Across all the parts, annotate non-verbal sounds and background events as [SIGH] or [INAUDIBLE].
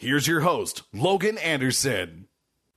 Here's your host, Logan Anderson.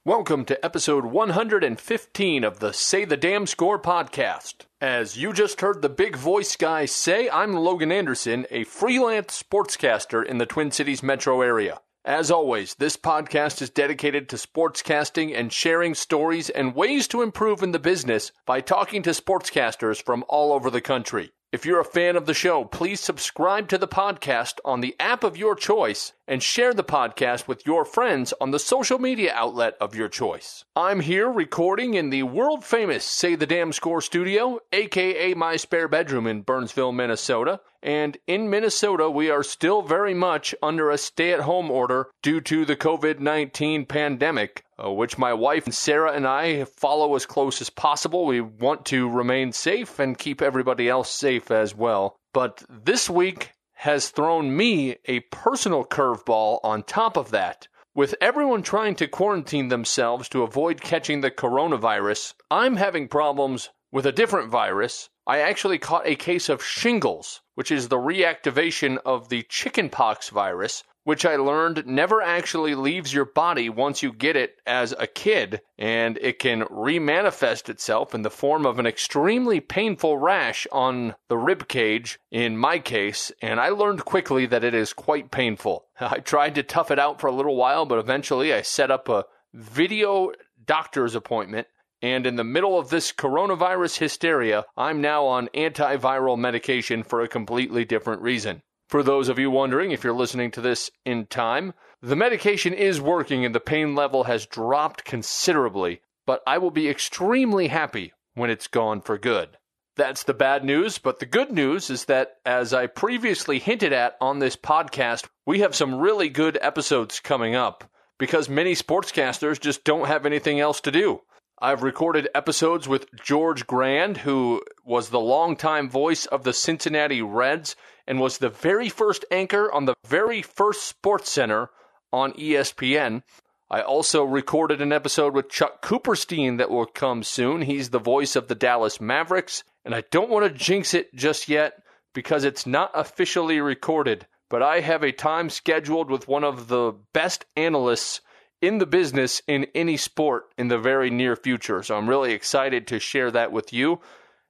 Welcome to episode 115 of the Say the Damn Score podcast. As you just heard the big voice guy say, I'm Logan Anderson, a freelance sportscaster in the Twin Cities metro area. As always, this podcast is dedicated to sportscasting and sharing stories and ways to improve in the business by talking to sportscasters from all over the country. If you're a fan of the show, please subscribe to the podcast on the app of your choice and share the podcast with your friends on the social media outlet of your choice. I'm here recording in the world famous Say the Damn Score studio, aka my spare bedroom in Burnsville, Minnesota. And in Minnesota, we are still very much under a stay at home order due to the COVID 19 pandemic, uh, which my wife and Sarah and I follow as close as possible. We want to remain safe and keep everybody else safe as well. But this week has thrown me a personal curveball on top of that. With everyone trying to quarantine themselves to avoid catching the coronavirus, I'm having problems with a different virus. I actually caught a case of shingles, which is the reactivation of the chickenpox virus, which I learned never actually leaves your body once you get it as a kid, and it can remanifest itself in the form of an extremely painful rash on the rib cage, in my case, and I learned quickly that it is quite painful. [LAUGHS] I tried to tough it out for a little while, but eventually I set up a video doctor's appointment. And in the middle of this coronavirus hysteria, I'm now on antiviral medication for a completely different reason. For those of you wondering if you're listening to this in time, the medication is working and the pain level has dropped considerably, but I will be extremely happy when it's gone for good. That's the bad news, but the good news is that, as I previously hinted at on this podcast, we have some really good episodes coming up because many sportscasters just don't have anything else to do. I've recorded episodes with George Grande, who was the longtime voice of the Cincinnati Reds and was the very first anchor on the very first Sports Center on ESPN. I also recorded an episode with Chuck Cooperstein that will come soon. He's the voice of the Dallas Mavericks, and I don't want to jinx it just yet because it's not officially recorded, but I have a time scheduled with one of the best analysts in the business in any sport in the very near future. So I'm really excited to share that with you.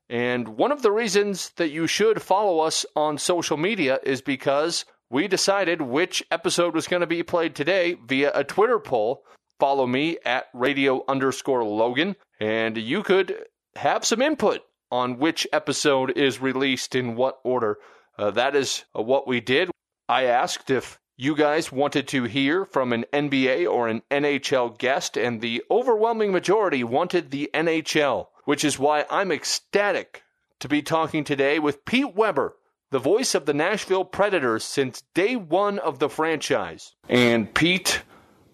And one of the reasons that you should follow us on social media is because we decided which episode was going to be played today via a Twitter poll. Follow me at radio underscore Logan, and you could have some input on which episode is released in what order. Uh, that is uh, what we did. I asked if you guys wanted to hear from an NBA or an NHL guest, and the overwhelming majority wanted the NHL, which is why I'm ecstatic to be talking today with Pete Weber, the voice of the Nashville Predators since day one of the franchise. And Pete,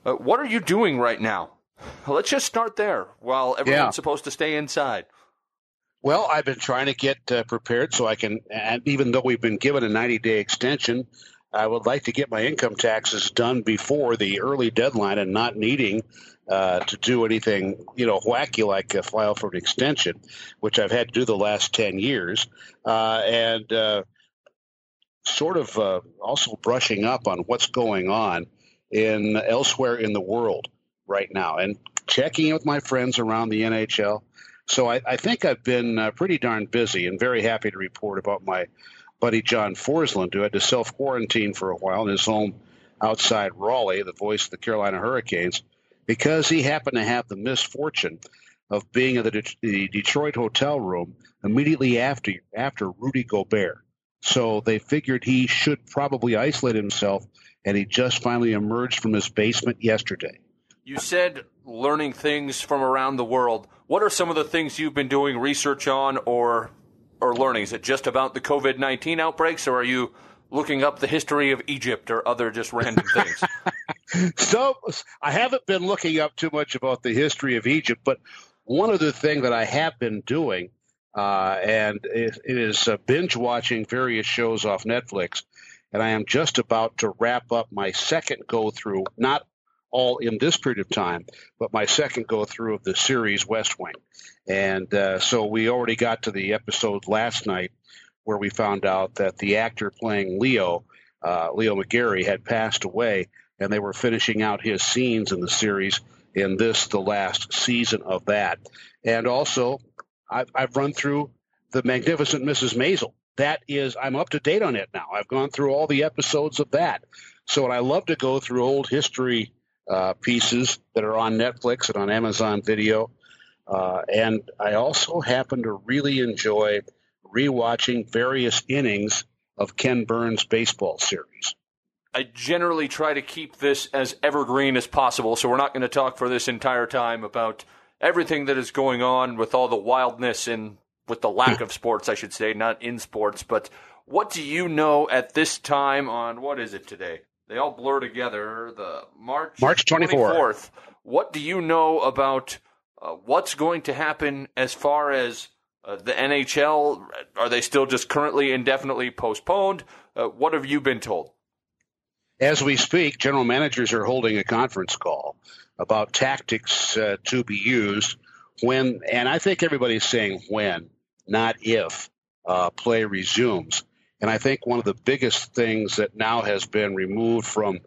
uh, what are you doing right now? Let's just start there while everyone's Yeah. supposed to stay inside. Well, I've been trying to get uh, prepared so I can, and even though we've been given a 90 day extension, I would like to get my income taxes done before the early deadline and not needing uh, to do anything, you know, wacky like uh, file for an extension, which I've had to do the last 10 years. Uh, and uh, sort of uh, also brushing up on what's going on in elsewhere in the world right now and checking in with my friends around the NHL. So I, I think I've been pretty darn busy and very happy to report about my buddy John Forslund, who had to self quarantine for a while in his home outside Raleigh, the voice of the Carolina Hurricanes, because he happened to have the misfortune of being in the, Det- the Detroit hotel room immediately after after Rudy Gobert. So they figured he should probably isolate himself, and he just finally emerged from his basement yesterday. You said learning things from around the world. What are some of the things you've been doing research on or or learning? Is it just about the COVID nineteen outbreaks, or are you looking up the history of Egypt or other just random things? [LAUGHS] so I haven't been looking up too much about the history of Egypt, but one other thing that I have been doing, uh, and it, it is uh, binge watching various shows off Netflix, and I am just about to wrap up my second go through, not all in this period of time, but my second go through of the series West Wing. And uh, so we already got to the episode last night where we found out that the actor playing Leo, uh, Leo McGarry, had passed away, and they were finishing out his scenes in the series in this, the last season of that. And also, I've, I've run through the magnificent Mrs. Maisel. That is, I'm up to date on it now. I've gone through all the episodes of that. So, I love to go through old history uh, pieces that are on Netflix and on Amazon Video. Uh, and I also happen to really enjoy rewatching various innings of Ken Burns' baseball series. I generally try to keep this as evergreen as possible, so we're not going to talk for this entire time about everything that is going on with all the wildness and with the lack of sports, I should say, not in sports. But what do you know at this time on what is it today? They all blur together. The March March 24th. What do you know about uh, what's going to happen as far as uh, the NHL? Are they still just currently indefinitely postponed? Uh, what have you been told? As we speak, general managers are holding a conference call about tactics uh, to be used when, and I think everybody's saying when, not if, uh, play resumes. And I think one of the biggest things that now has been removed from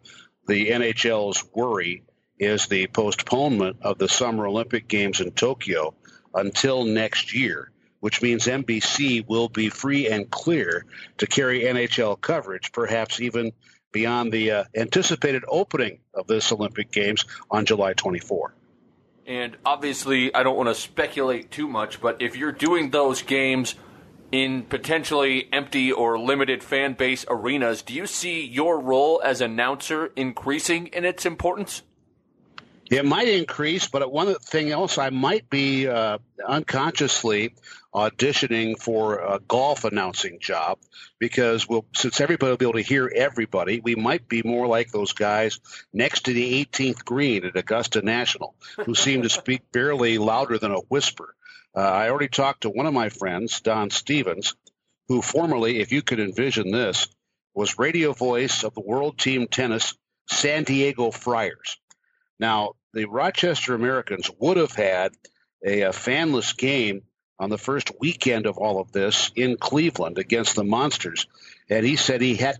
the NHL's worry is the postponement of the Summer Olympic Games in Tokyo until next year, which means NBC will be free and clear to carry NHL coverage, perhaps even beyond the uh, anticipated opening of this Olympic Games on July 24. And obviously, I don't want to speculate too much, but if you're doing those games – in potentially empty or limited fan base arenas, do you see your role as announcer increasing in its importance? It might increase, but one thing else, I might be uh, unconsciously auditioning for a golf announcing job because we'll, since everybody will be able to hear everybody, we might be more like those guys next to the 18th green at Augusta National who seem to speak barely louder than a whisper. Uh, I already talked to one of my friends, Don Stevens, who formerly, if you could envision this, was radio voice of the World Team Tennis San Diego Friars. Now, the Rochester Americans would have had a, a fanless game on the first weekend of all of this in Cleveland against the Monsters. And he said he had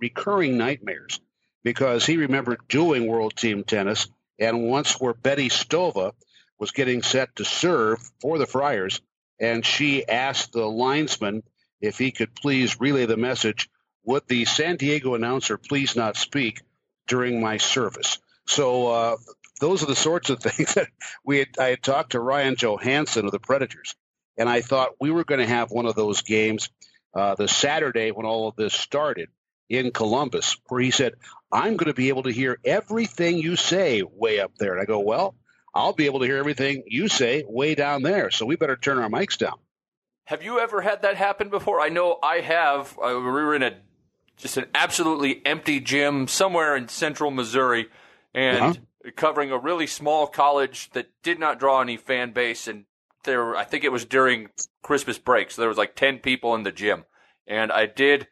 recurring nightmares because he remembered doing World Team Tennis and once where Betty Stöve was getting set to serve for the Friars, and she asked the linesman if he could please relay the message would the San Diego announcer please not speak during my service? So uh, those are the sorts of [LAUGHS] things that we had, I had talked to Ryan Johansen of the Predators, and I thought we were going to have one of those games uh, the Saturday when all of this started in Columbus, where he said, "I'm going to be able to hear everything you say way up there." And I go, "Well, I'll be able to hear everything you say way down there. So we better turn our mics down. Have you ever had that happen before? I know I have. Uh, we were in a just an absolutely empty gym somewhere in central Missouri and uh-huh. covering a really small college that did not draw any fan base. And there, I think it was during Christmas break. So there was like 10 people in the gym. And I did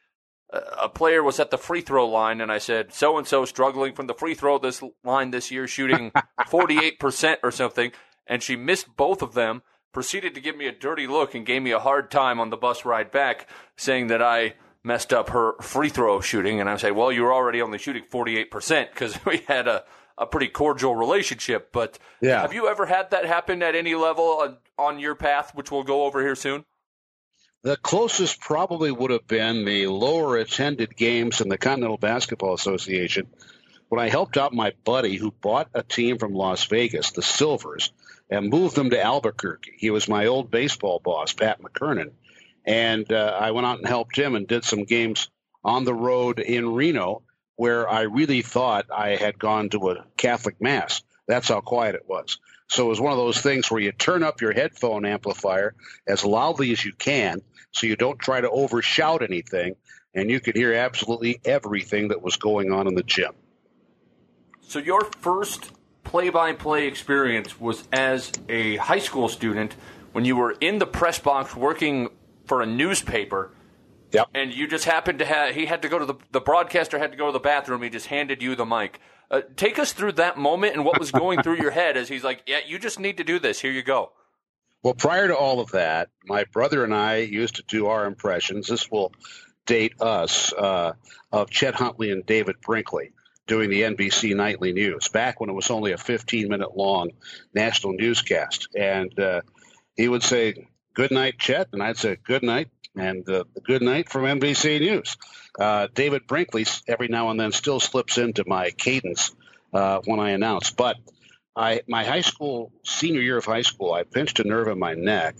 a player was at the free throw line, and I said, "So and so struggling from the free throw this line this year, shooting [LAUGHS] forty eight percent or something," and she missed both of them. Proceeded to give me a dirty look and gave me a hard time on the bus ride back, saying that I messed up her free throw shooting. And I say, "Well, you were already only shooting forty eight percent because [LAUGHS] we had a." A pretty cordial relationship, but yeah. have you ever had that happen at any level on, on your path, which we'll go over here soon? The closest probably would have been the lower attended games in the Continental Basketball Association when I helped out my buddy who bought a team from Las Vegas, the Silvers, and moved them to Albuquerque. He was my old baseball boss, Pat McKernan. And uh, I went out and helped him and did some games on the road in Reno where I really thought I had gone to a Catholic Mass. That's how quiet it was. So it was one of those things where you turn up your headphone amplifier as loudly as you can so you don't try to overshout anything, and you could hear absolutely everything that was going on in the gym. So your first play-by-play experience was as a high school student when you were in the press box working for a newspaper. Yep. And you just happened to have he had to go to the the broadcaster had to go to the bathroom. He just handed you the mic. Uh, take us through that moment and what was going through your head as he's like, "Yeah, you just need to do this. Here you go." Well, prior to all of that, my brother and I used to do our impressions. This will date us uh, of Chet Huntley and David Brinkley doing the NBC Nightly News back when it was only a 15 minute long national newscast. And uh, he would say, Good night, Chet. And I'd say, Good night. And uh, good night from NBC News. Uh, David Brinkley every now and then still slips into my cadence uh, when I announce. But I, my high school, senior year of high school, I pinched a nerve in my neck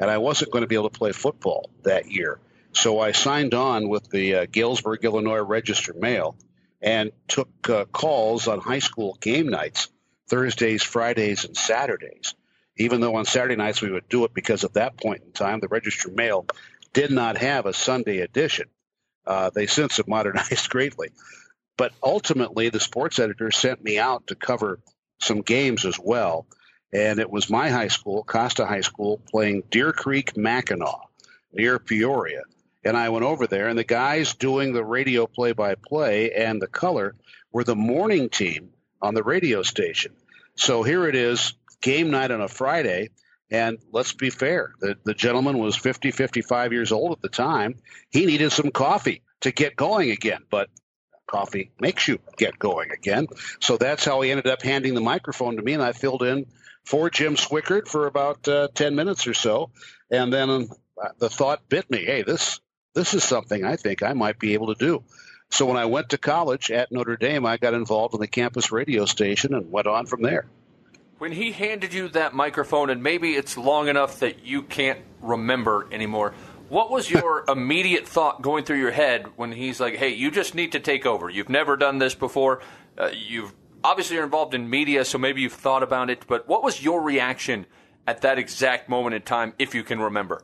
and I wasn't going to be able to play football that year. So I signed on with the uh, Galesburg, Illinois Register Mail and took uh, calls on high school game nights, Thursdays, Fridays, and Saturdays. Even though on Saturday nights we would do it because at that point in time the Register Mail did not have a Sunday edition. Uh, they since have modernized [LAUGHS] greatly. But ultimately, the sports editor sent me out to cover some games as well. And it was my high school, Costa High School, playing Deer Creek Mackinaw near Peoria and I went over there, and the guys doing the radio play by play and the color were the morning team on the radio station. So here it is, game night on a Friday. And let's be fair, the, the gentleman was 50, 55 years old at the time. He needed some coffee to get going again, but coffee makes you get going again. So that's how he ended up handing the microphone to me, and I filled in for Jim Swickard for about uh, 10 minutes or so. And then uh, the thought bit me hey, this this is something I think I might be able to do. So when I went to college at Notre Dame, I got involved in the campus radio station and went on from there. When he handed you that microphone, and maybe it's long enough that you can't remember anymore, what was your [LAUGHS] immediate thought going through your head when he's like, "Hey, you just need to take over. You've never done this before. Uh, you've obviously you're involved in media, so maybe you've thought about it. But what was your reaction at that exact moment in time, if you can remember?"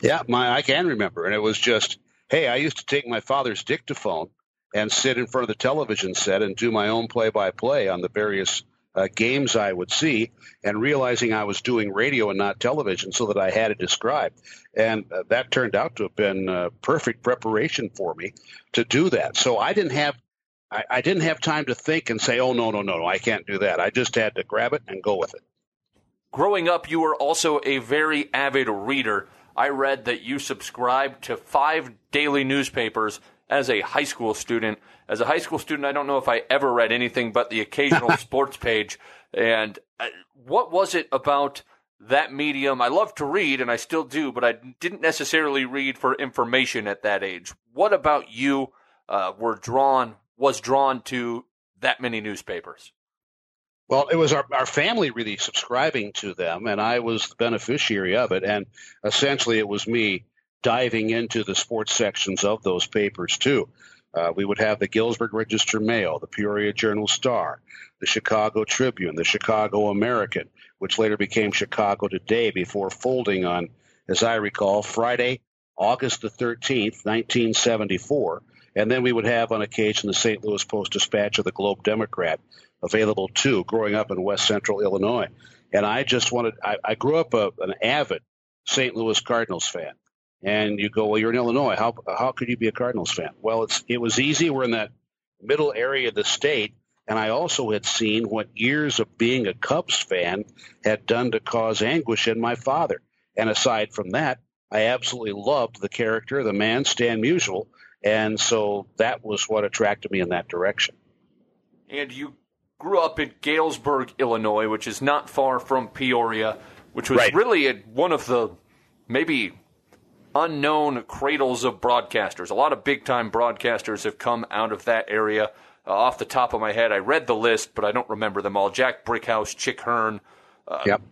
Yeah, my I can remember, and it was just, hey, I used to take my father's dictaphone and sit in front of the television set and do my own play-by-play on the various uh, games I would see, and realizing I was doing radio and not television, so that I had it described, and uh, that turned out to have been uh, perfect preparation for me to do that. So I didn't have. I, I didn't have time to think and say, "Oh no, no, no, no! I can't do that." I just had to grab it and go with it. Growing up, you were also a very avid reader. I read that you subscribed to five daily newspapers as a high school student. As a high school student, I don't know if I ever read anything but the occasional [LAUGHS] sports page. And uh, what was it about that medium? I love to read, and I still do, but I didn't necessarily read for information at that age. What about you uh, were drawn was drawn to that many newspapers? Well, it was our, our family really subscribing to them, and I was the beneficiary of it. And essentially, it was me diving into the sports sections of those papers, too. Uh, we would have the Galesburg Register Mail, the Peoria Journal Star, the Chicago Tribune, the Chicago American, which later became Chicago Today before folding on, as I recall, Friday, August the 13th, 1974. And then we would have on occasion the St. Louis Post Dispatch or the Globe Democrat available too, growing up in West Central Illinois. And I just wanted, I, I grew up a, an avid St. Louis Cardinals fan. And you go, well, you're in Illinois. How, how could you be a Cardinals fan? Well, it's, it was easy. We're in that middle area of the state. And I also had seen what years of being a Cubs fan had done to cause anguish in my father. And aside from that, I absolutely loved the character, the man, Stan Musial. And so that was what attracted me in that direction. And you grew up in Galesburg, Illinois, which is not far from Peoria, which was Right. really a, one of the maybe unknown cradles of broadcasters. A lot of big time broadcasters have come out of that area. Uh, off the top of my head, I read the list, but I don't remember them all. Jack Brickhouse, Chick Hearn. yep.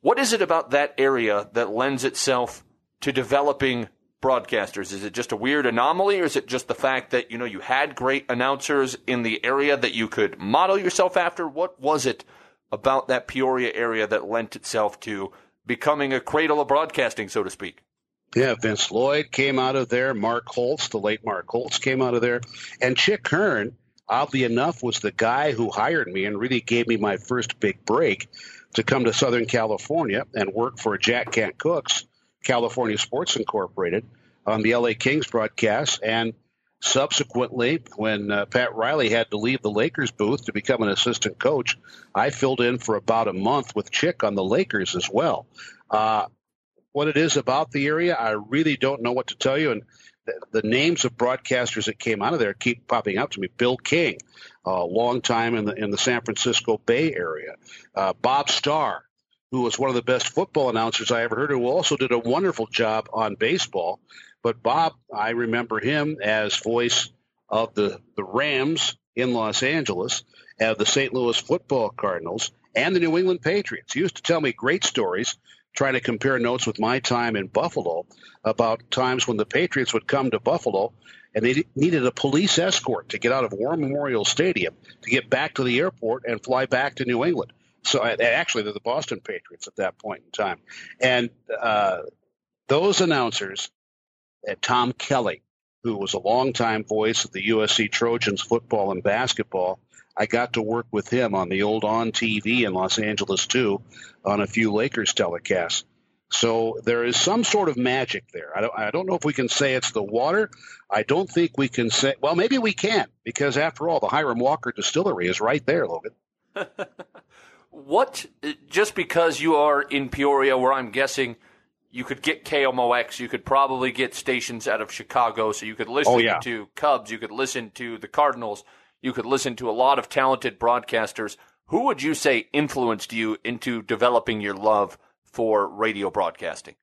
What is it about that area that lends itself to developing broadcasters? Is it just a weird anomaly, or is it just the fact that you know you had great announcers in the area that you could model yourself after? What was it about that Peoria area that lent itself to becoming a cradle of broadcasting, so to speak? Yeah, Vince Lloyd came out of there. Mark Holtz, the late Mark Holtz, came out of there. And Chick Hearn, oddly enough, was the guy who hired me and really gave me my first big break to come to Southern California and work for Jack Kent Cooke's, California Sports Incorporated, on the LA Kings broadcast. And subsequently, when uh, Pat Riley had to leave the Lakers booth to become an assistant coach, I filled in for about a month with Chick on the Lakers as well. Uh, what it is about the area, I really don't know what to tell you. And the, the names of broadcasters that came out of there keep popping up to me. Bill King, a uh, long time in the in the San Francisco Bay Area. Uh, Bob Starr, who was one of the best football announcers I ever heard, who also did a wonderful job on baseball. But Bob, I remember him as voice of the, the Rams in Los Angeles, of the St. Louis Football Cardinals, and the New England Patriots. He used to tell me great stories trying to compare notes with my time in Buffalo about times when the Patriots would come to Buffalo and they needed a police escort to get out of War Memorial Stadium to get back to the airport and fly back to New England. So actually, they're the Boston Patriots at that point in time. And uh, those announcers, uh, Tom Kelly, who was a longtime voice of the USC Trojans football and basketball, I got to work with him on the old on TV in Los Angeles too, on a few Lakers telecasts. So there is some sort of magic there. I don't, I don't know if we can say it's the water. I don't think we can say. Well, maybe we can because after all, the Hiram Walker Distillery is right there, Logan. [LAUGHS] what? Just because you are in Peoria, where I'm guessing you could get KMOX, you could probably get stations out of Chicago, so you could listen oh, yeah. to Cubs, you could listen to the Cardinals you could listen to a lot of talented broadcasters. Who would you say influenced you into developing your love for radio broadcasting?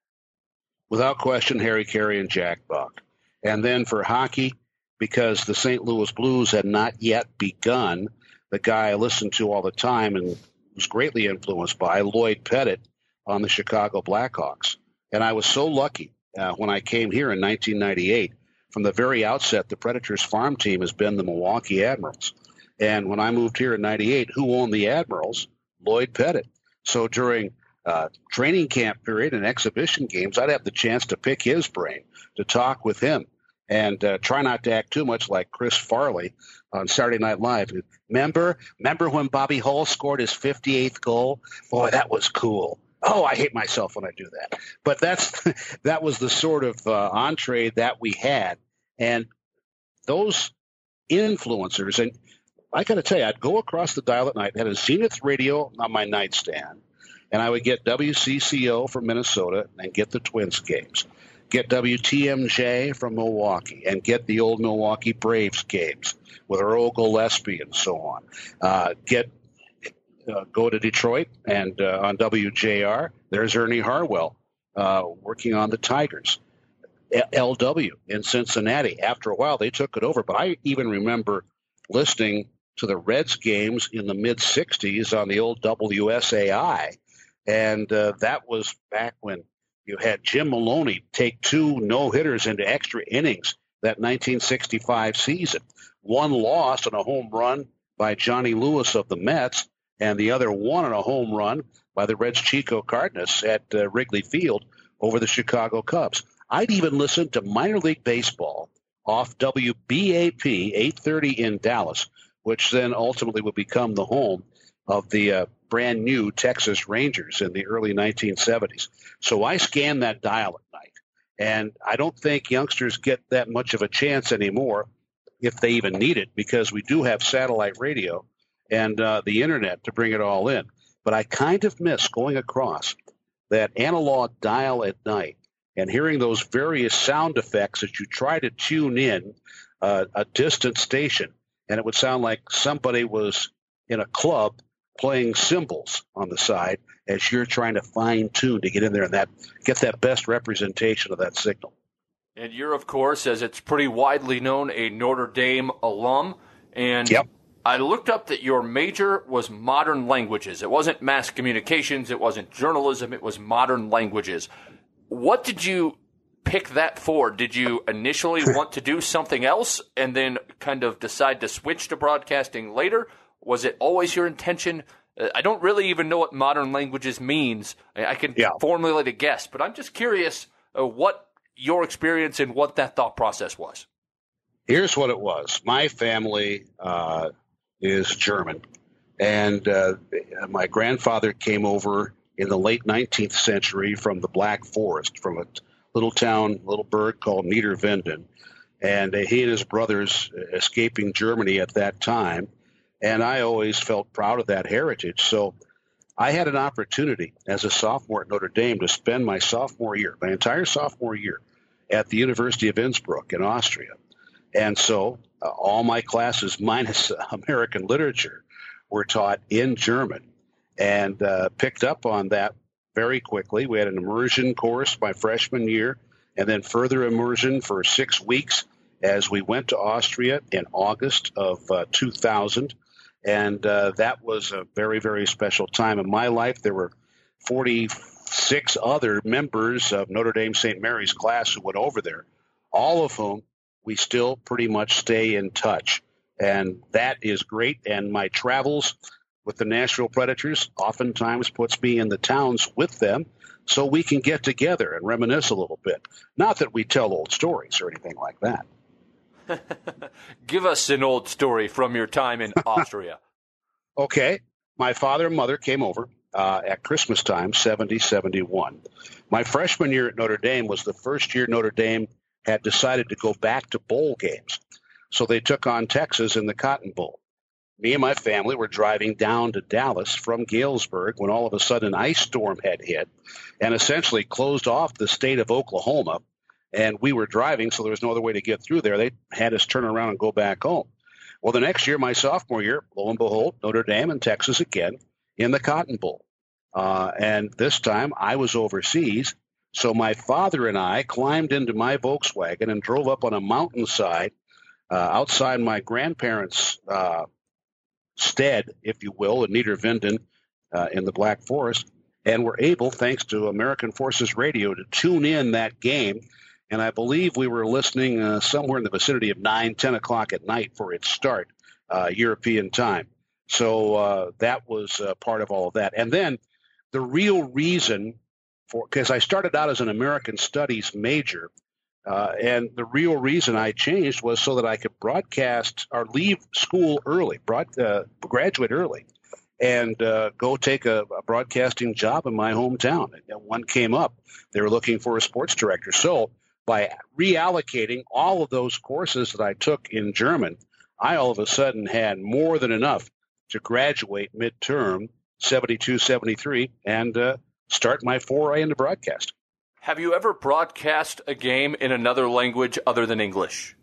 Without question, Harry Caray and Jack Buck. And then for hockey, because the St. Louis Blues had not yet begun, the guy I listened to all the time and was greatly influenced by, Lloyd Pettit on the Chicago Blackhawks. And I was so lucky uh, when I came here in 1998 from the very outset, the Predators farm team has been the Milwaukee Admirals. And when I moved here in 98, who owned the Admirals? Lloyd Pettit. So during uh, training camp period and exhibition games, I'd have the chance to pick his brain, to talk with him, and uh, try not to act too much like Chris Farley on Saturday Night Live. Remember, remember when Bobby Hull scored his 58th goal? Boy, that was cool. Oh, I hate myself when I do that. But that's [LAUGHS] that was the sort of uh, entree that we had, and those influencers. And I got to tell you, I'd go across the dial at night, had a Zenith radio on my nightstand, and I would get WCCO from Minnesota and get the Twins games, get WTMJ from Milwaukee, and get the old Milwaukee Braves games with Earl Gillespie and so on. Uh, get uh, go to Detroit and uh, on WJR, there's Ernie Harwell uh, working on the Tigers. LW in Cincinnati. After a while, they took it over. But I even remember listening to the Reds games in the mid 60s on the old WSAI. And uh, that was back when you had Jim Maloney take two no hitters into extra innings that 1965 season. One loss on a home run by Johnny Lewis of the Mets, and the other one on a home run by the Reds Chico Cardenas at uh, Wrigley Field over the Chicago Cubs. I'd even listen to minor league baseball off WBAP 830 in Dallas, which then ultimately would become the home of the uh, brand new Texas Rangers in the early 1970s. So I scanned that dial at night. And I don't think youngsters get that much of a chance anymore if they even need it because we do have satellite radio and uh, the internet to bring it all in. But I kind of miss going across that analog dial at night and hearing those various sound effects as you try to tune in uh, a distant station. And it would sound like somebody was in a club playing cymbals on the side as you're trying to fine tune to get in there and that get that best representation of that signal. And you're, of course, as it's pretty widely known, a Notre Dame alum. And yep. I looked up that your major was modern languages. It wasn't mass communications, it wasn't journalism, it was modern languages. What did you pick that for? Did you initially [LAUGHS] want to do something else and then kind of decide to switch to broadcasting later? Was it always your intention? Uh, I don't really even know what modern languages means. I can yeah. formulate a guess, but I'm just curious uh, what your experience and what that thought process was. Here's what it was. My family uh, is German, and uh, my grandfather came over in the late 19th century from the Black Forest, from a little town, little burg called Niederwinden. And uh, he and his brothers escaping Germany at that time. And I always felt proud of that heritage. So I had an opportunity as a sophomore at Notre Dame to spend my sophomore year, my entire sophomore year, at the University of Innsbruck in Austria. And so uh, all my classes, [LAUGHS] minus American literature, were taught in German and uh, picked up on that very quickly. We had an immersion course my freshman year and then further immersion for six weeks as we went to Austria in August of uh, 2000. And uh, that was a very, very special time in my life. There were 46 other members of Notre Dame St. Mary's class who went over there, all of whom we still pretty much stay in touch. And that is great. And my travels with the Nashville Predators oftentimes puts me in the towns with them so we can get together and reminisce a little bit. Not that we tell old stories or anything like that. [LAUGHS] Give us an old story from your time in [LAUGHS] Austria. okay. My father and mother came over uh, at Christmas time, 70, 71. My freshman year at Notre Dame was the first year Notre Dame had decided to go back to bowl games. So they took on Texas in the Cotton Bowl. Me and my family were driving down to Dallas from Galesburg when all of a sudden an ice storm had hit and essentially closed off the state of Oklahoma. And we were driving, so there was no other way to get through there. They had us turn around and go back home. Well, the next year, my sophomore year, lo and behold, Notre Dame and Texas again in the Cotton Bowl. Uh, and this time I was overseas so my father and I climbed into my Volkswagen and drove up on a mountainside uh, outside my grandparents' uh, stead, if you will, in Niederwinden uh, in the Black Forest, and were able, thanks to American Forces Radio, to tune in that game. And I believe we were listening uh, somewhere in the vicinity of 9, 10 o'clock at night for its start, uh, European time. So uh, that was part of all of that. And then the real reason for because I started out as an American Studies major, uh, and the real reason I changed was so that I could broadcast or leave school early, broad, uh, graduate early, and uh, go take a, a, broadcasting job in my hometown. And one came up; they were looking for a sports director. So by reallocating all of those courses that I took in German, I all of a sudden had more than enough to graduate midterm 72, 73, and uh, start my foray into broadcast. Have you ever broadcast a game in another language other than English?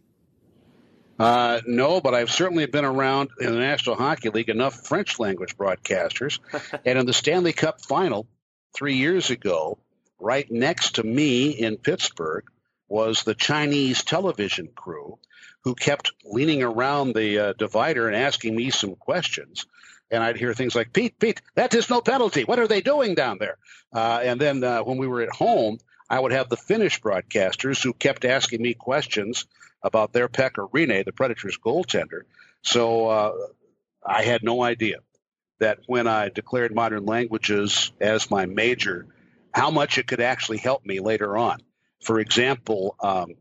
Uh, no, but I've certainly been around in the National Hockey League enough French language broadcasters. [LAUGHS] and in the Stanley Cup final three years ago, right next to me in Pittsburgh was the Chinese television crew who kept leaning around the uh, divider and asking me some questions and I'd hear things like, Pete, Pete, that is no penalty. What are they doing down there? Uh, and then uh, when we were at home, I would have the Finnish broadcasters who kept asking me questions about their Pekka Rinne, the Predators goaltender. So uh, I had no idea that when I declared modern languages as my major, how much it could actually help me later on. For example, um,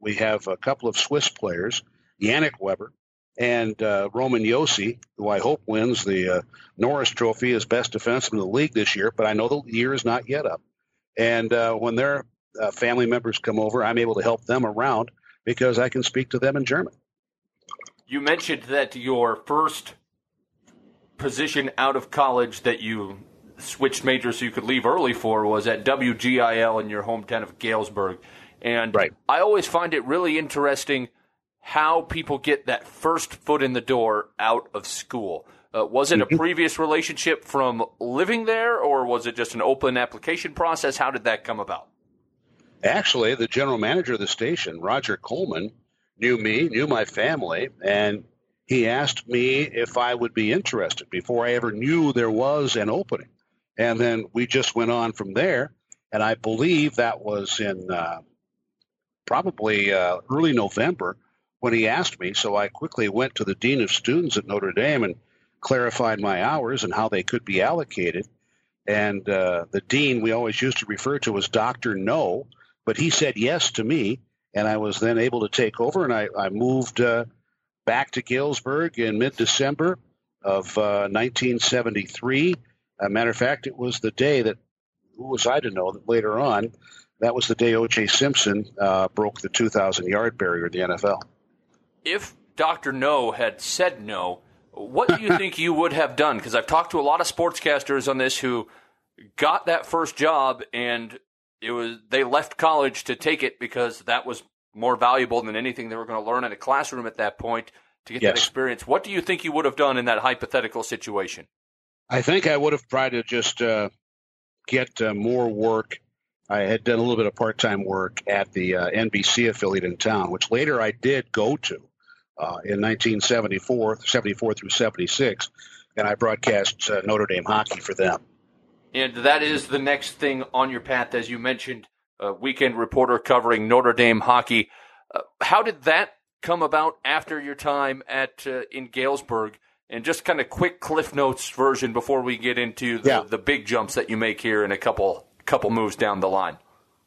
we have a couple of Swiss players, Yannick Weber and uh, Roman Josi, who I hope wins the uh, Norris Trophy as best defenseman in the league this year, but I know the year is not yet up. And uh, when their uh, family members come over, I'm able to help them around because I can speak to them in German. You mentioned that your first position out of college that you switched majors so you could leave early for was at WGIL in your hometown of Galesburg. And right. I always find it really interesting – how people get that first foot in the door out of school. Uh, was it a mm-hmm. previous relationship from living there, or was it just an open application process? How did that come about? Actually, the general manager of the station, Roger Coleman, knew me, knew my family, and he asked me if I would be interested before I ever knew there was an opening. And then we just went on from there. And I believe that was in uh, probably uh, early November when he asked me. So I quickly went to the dean of students at Notre Dame and clarified my hours and how they could be allocated. And uh, the dean we always used to refer to as Doctor No, but he said yes to me, and I was then able to take over, and I, I moved uh, back to Galesburg in mid-December of uh, 1973. As a matter of fact, it was the day that who was I to know that later on that was the day O.J. Simpson uh, broke the 2,000 yard barrier in the NFL. If Dr. No had said no, what do you think you would have done? Because I've talked to a lot of sportscasters on this who got that first job and it was they left college to take it because that was more valuable than anything they were going to learn in a classroom at that point to get yes. that experience. What do you think you would have done in that hypothetical situation? I think I would have tried to just uh, get uh, more work. I had done a little bit of part time work at the uh, NBC affiliate in town, which later I did go to uh, in 1974, 74 through 76, and I broadcast uh, Notre Dame hockey for them. And that is the next thing on your path, as you mentioned, a weekend reporter covering Notre Dame hockey. Uh, how did that come about after your time at uh, in Galesburg? And just kind of quick Cliff Notes version before we get into the, yeah. the big jumps that you make here in a couple couple moves down the line.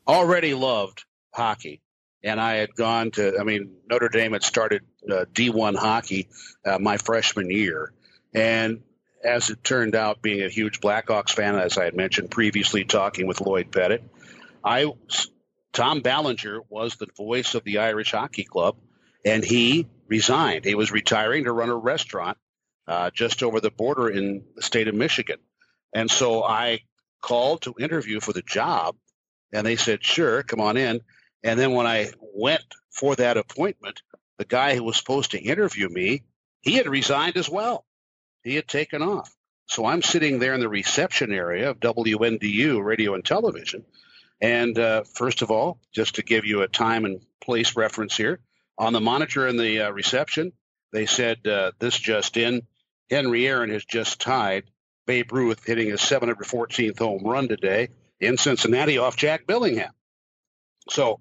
Already loved hockey, and I had gone to. I mean, Notre Dame had started uh, D1 hockey uh, my freshman year, and as it turned out, being a huge Blackhawks fan, as I had mentioned previously, talking with Lloyd Pettit, I Tom Ballinger was the voice of the Irish Hockey Club, and he resigned. He was retiring to run a restaurant uh, just over the border in the state of Michigan. And so I called to interview for the job, and they said, sure, come on in. And then when I went for that appointment, the guy who was supposed to interview me, he had resigned as well. He had taken off. So I'm sitting there in the reception area of WNDU radio and television. And uh, first of all, just to give you a time and place reference here, on the monitor in the uh, reception, they said, uh, This just in, Henry Aaron has just tied Babe Ruth hitting his 714th home run today in Cincinnati off Jack Billingham. So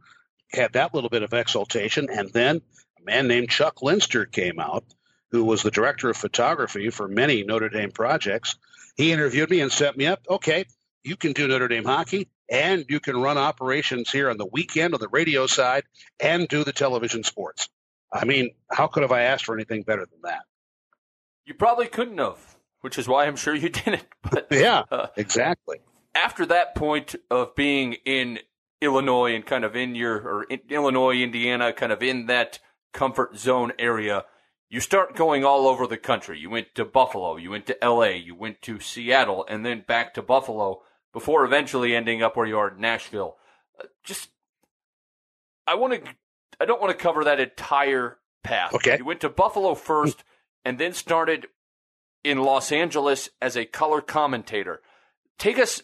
had that little bit of exultation, and then a man named Chuck Linster came out, who was the director of photography for many Notre Dame projects. He interviewed me and set me up. Okay, you can do Notre Dame hockey, and you can run operations here on the weekend on the radio side, and do the television sports. I mean, how could have I asked for anything better than that? You probably couldn't have, which is why I'm sure you [LAUGHS] didn't. But yeah, uh, exactly. After that point of being in Illinois and kind of in your or in Illinois, Indiana, kind of in that comfort zone area, you start going all over the country. You went to Buffalo, you went to LA, you went to Seattle, and then back to Buffalo before eventually ending up where you are in Nashville. Uh, just, I want to, I don't want to cover that entire path. Okay. You went to Buffalo first and then started in Los Angeles as a color commentator. Take us,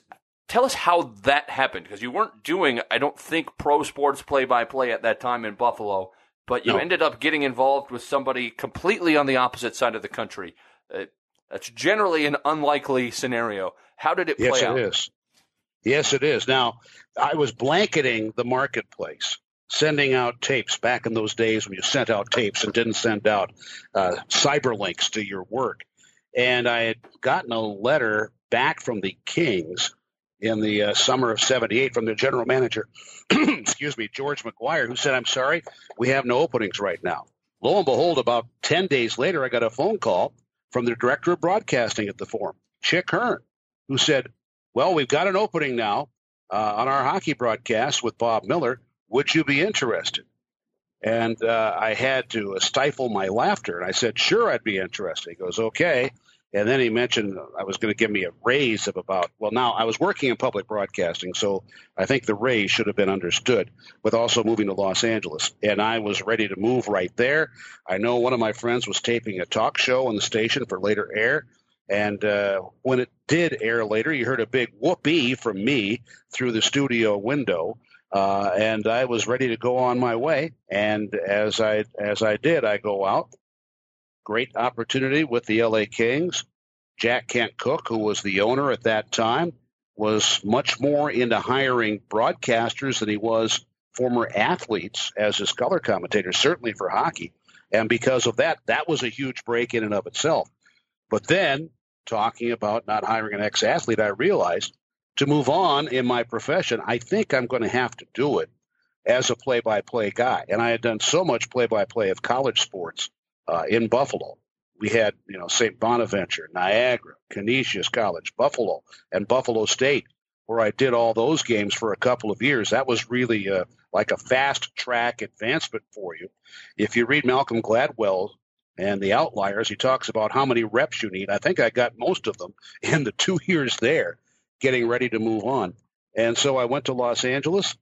tell us how that happened because you weren't doing, I don't think, pro sports play by play at that time in Buffalo, but you no. ended up getting involved with somebody completely on the opposite side of the country. Uh, that's generally an unlikely scenario. How did it play yes, out? Yes, it is. Yes, it is. Now, I was blanketing the marketplace sending out tapes back in those days when you sent out tapes and didn't send out uh, cyberlinks to your work. And I had gotten a letter back from the Kings in the uh, summer of 78 from the general manager, [CLEARS THROAT] excuse me, George Maguire, who said, I'm sorry, we have no openings right now. Lo and behold, about 10 days later, I got a phone call from the director of broadcasting at the Forum, Chick Hearn, who said, Well, we've got an opening now uh, on our hockey broadcast with Bob Miller. Would you be interested? And uh, I had to stifle my laughter. And I said, Sure, I'd be interested. He goes, Okay. And then he mentioned I was going to give me a raise of about, well, now I was working in public broadcasting, so I think the raise should have been understood, with also moving to Los Angeles. And I was ready to move right there. I know one of my friends was taping a talk show on the station for later air. And uh, when it did air later, you heard a big whoopee from me through the studio window. Uh, and I was ready to go on my way. And as I as I did, I go out. Great opportunity with the LA Kings. Jack Kent Cooke, who was the owner at that time, was much more into hiring broadcasters than he was former athletes as his color commentator, certainly for hockey. And because of that, that was a huge break in and of itself. But then, talking about not hiring an ex athlete, I realized to move on in my profession, I think I'm going to have to do it as a play-by-play guy, and I had done so much play-by-play of college sports uh, in Buffalo. We had, you know, St. Bonaventure, Niagara, Canisius College, Buffalo, and Buffalo State, where I did all those games for a couple of years. That was really uh, like a fast track advancement for you. If you read Malcolm Gladwell and the outliers, he talks about how many reps you need. I think I got most of them [LAUGHS] in the two years there, getting ready to move on. And so I went to Los Angeles,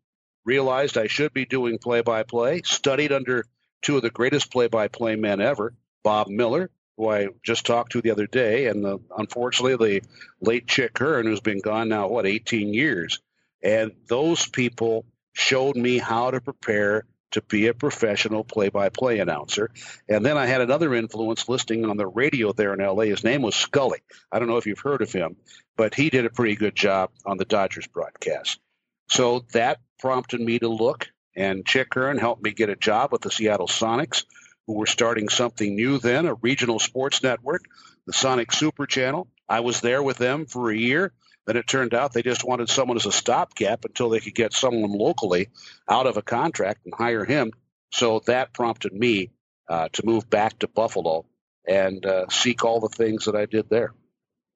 realized I should be doing play by play, studied under two of the greatest play by play men ever, Bob Miller, who I just talked to the other day, and the, unfortunately the late Chick Hearn, who's been gone now, what, 18 years. And those people showed me how to prepare to be a professional play by play announcer. And then I had another influence listening on the radio there in LA. His name was Scully. I don't know if you've heard of him, but he did a pretty good job on the Dodgers broadcast. So that prompted me to look, and Chick Hearn helped me get a job with the Seattle Sonics, who were starting something new then, a regional sports network, the Sonic Super Channel. I was there with them for a year. Then it turned out they just wanted someone as a stopgap until they could get someone locally out of a contract and hire him. So that prompted me uh, to move back to Buffalo and uh, seek all the things that I did there.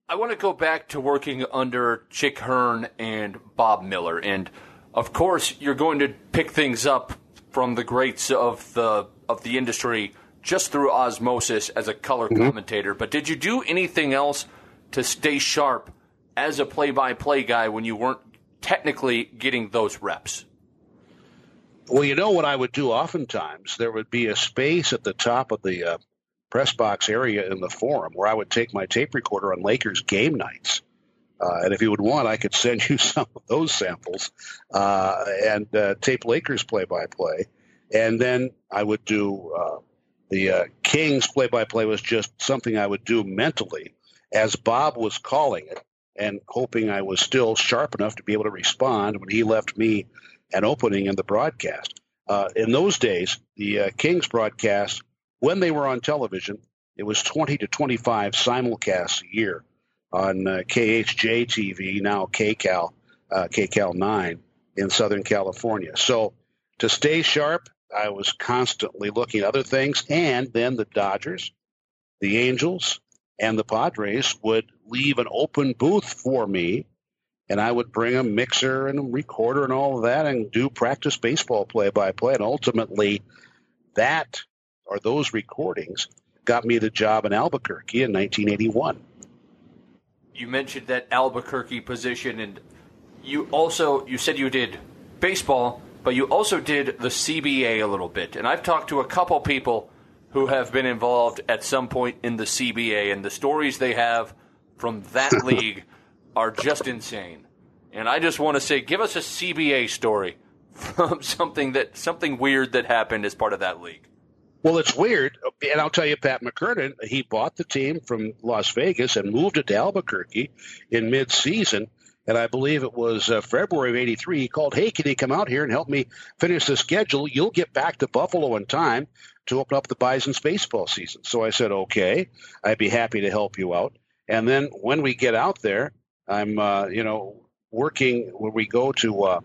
I want to go back to working under Chick Hearn and Bob Miller. And of course, you're going to pick things up from the greats of the of the industry just through osmosis as a color mm-hmm. commentator. But did you do anything else to stay sharp as a play-by-play guy when you weren't technically getting those reps? Well, you know what I would do oftentimes? There would be a space at the top of the uh, press box area in the forum where I would take my tape recorder on Lakers game nights. Uh, and if you would want, I could [LAUGHS] send you some of those samples uh, and uh, tape Lakers play by play. And then I would do uh, the uh, Kings play by play was just something I would do mentally as Bob was calling it and hoping I was still sharp enough to be able to respond when he left me an opening in the broadcast. Uh, in those days, the Kings broadcast when they were on television, it was 20 to 25 simulcasts a year on uh, KHJ TV, now KCAL, uh, KCAL 9 in Southern California. So to stay sharp, I was constantly looking at other things. And then the Dodgers, the Angels, and the Padres would leave an open booth for me. And I would bring a mixer and a recorder and all of that and do practice baseball play by play. And ultimately, that or those recordings got me the job in Albuquerque in 1981. You mentioned that Albuquerque position, and you also you said you did baseball, but you also did the CBA a little bit. And I've talked to a couple people who have been involved at some point in the CBA, and the stories they have from that [LAUGHS] league are just insane. And I just want to say, give us a CBA story [LAUGHS] from something that something weird that happened as part of that league. Well, it's weird, and I'll tell you, Pat McKernan, he bought the team from Las Vegas and moved it to Albuquerque in mid-season. And I believe it was uh, February of '83. He called, "Hey, can you come out here and help me finish the schedule? You'll get back to Buffalo in time to open up the Bison's baseball season." So I said, "Okay, I'd be happy to help you out." And then when we get out there, I'm, uh, you know, working when we go to. Uh,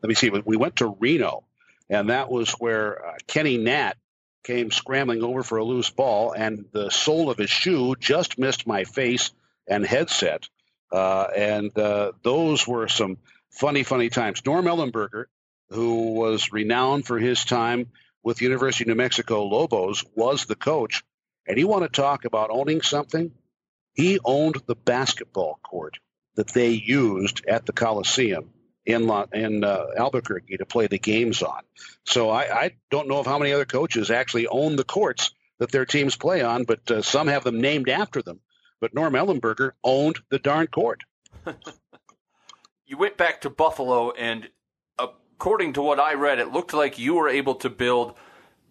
let me see. We went to Reno, and that was where uh, Kenny Natt came scrambling over for a loose ball, and the sole of his shoe just missed my face and headset. Uh, and uh, those were some funny, funny times. Norm Ellenberger, who was renowned for his time with University of New Mexico Lobos, was the coach. And you want to talk about owning something? He owned the basketball court that they used at the Coliseum in in uh, Albuquerque to play the games on. So I, I, don't know of how many other coaches actually own the courts that their teams play on, but uh, some have them named after them. But Norm Ellenberger owned the darn court. [LAUGHS] you went back to Buffalo, and according to what I read, it looked like you were able to build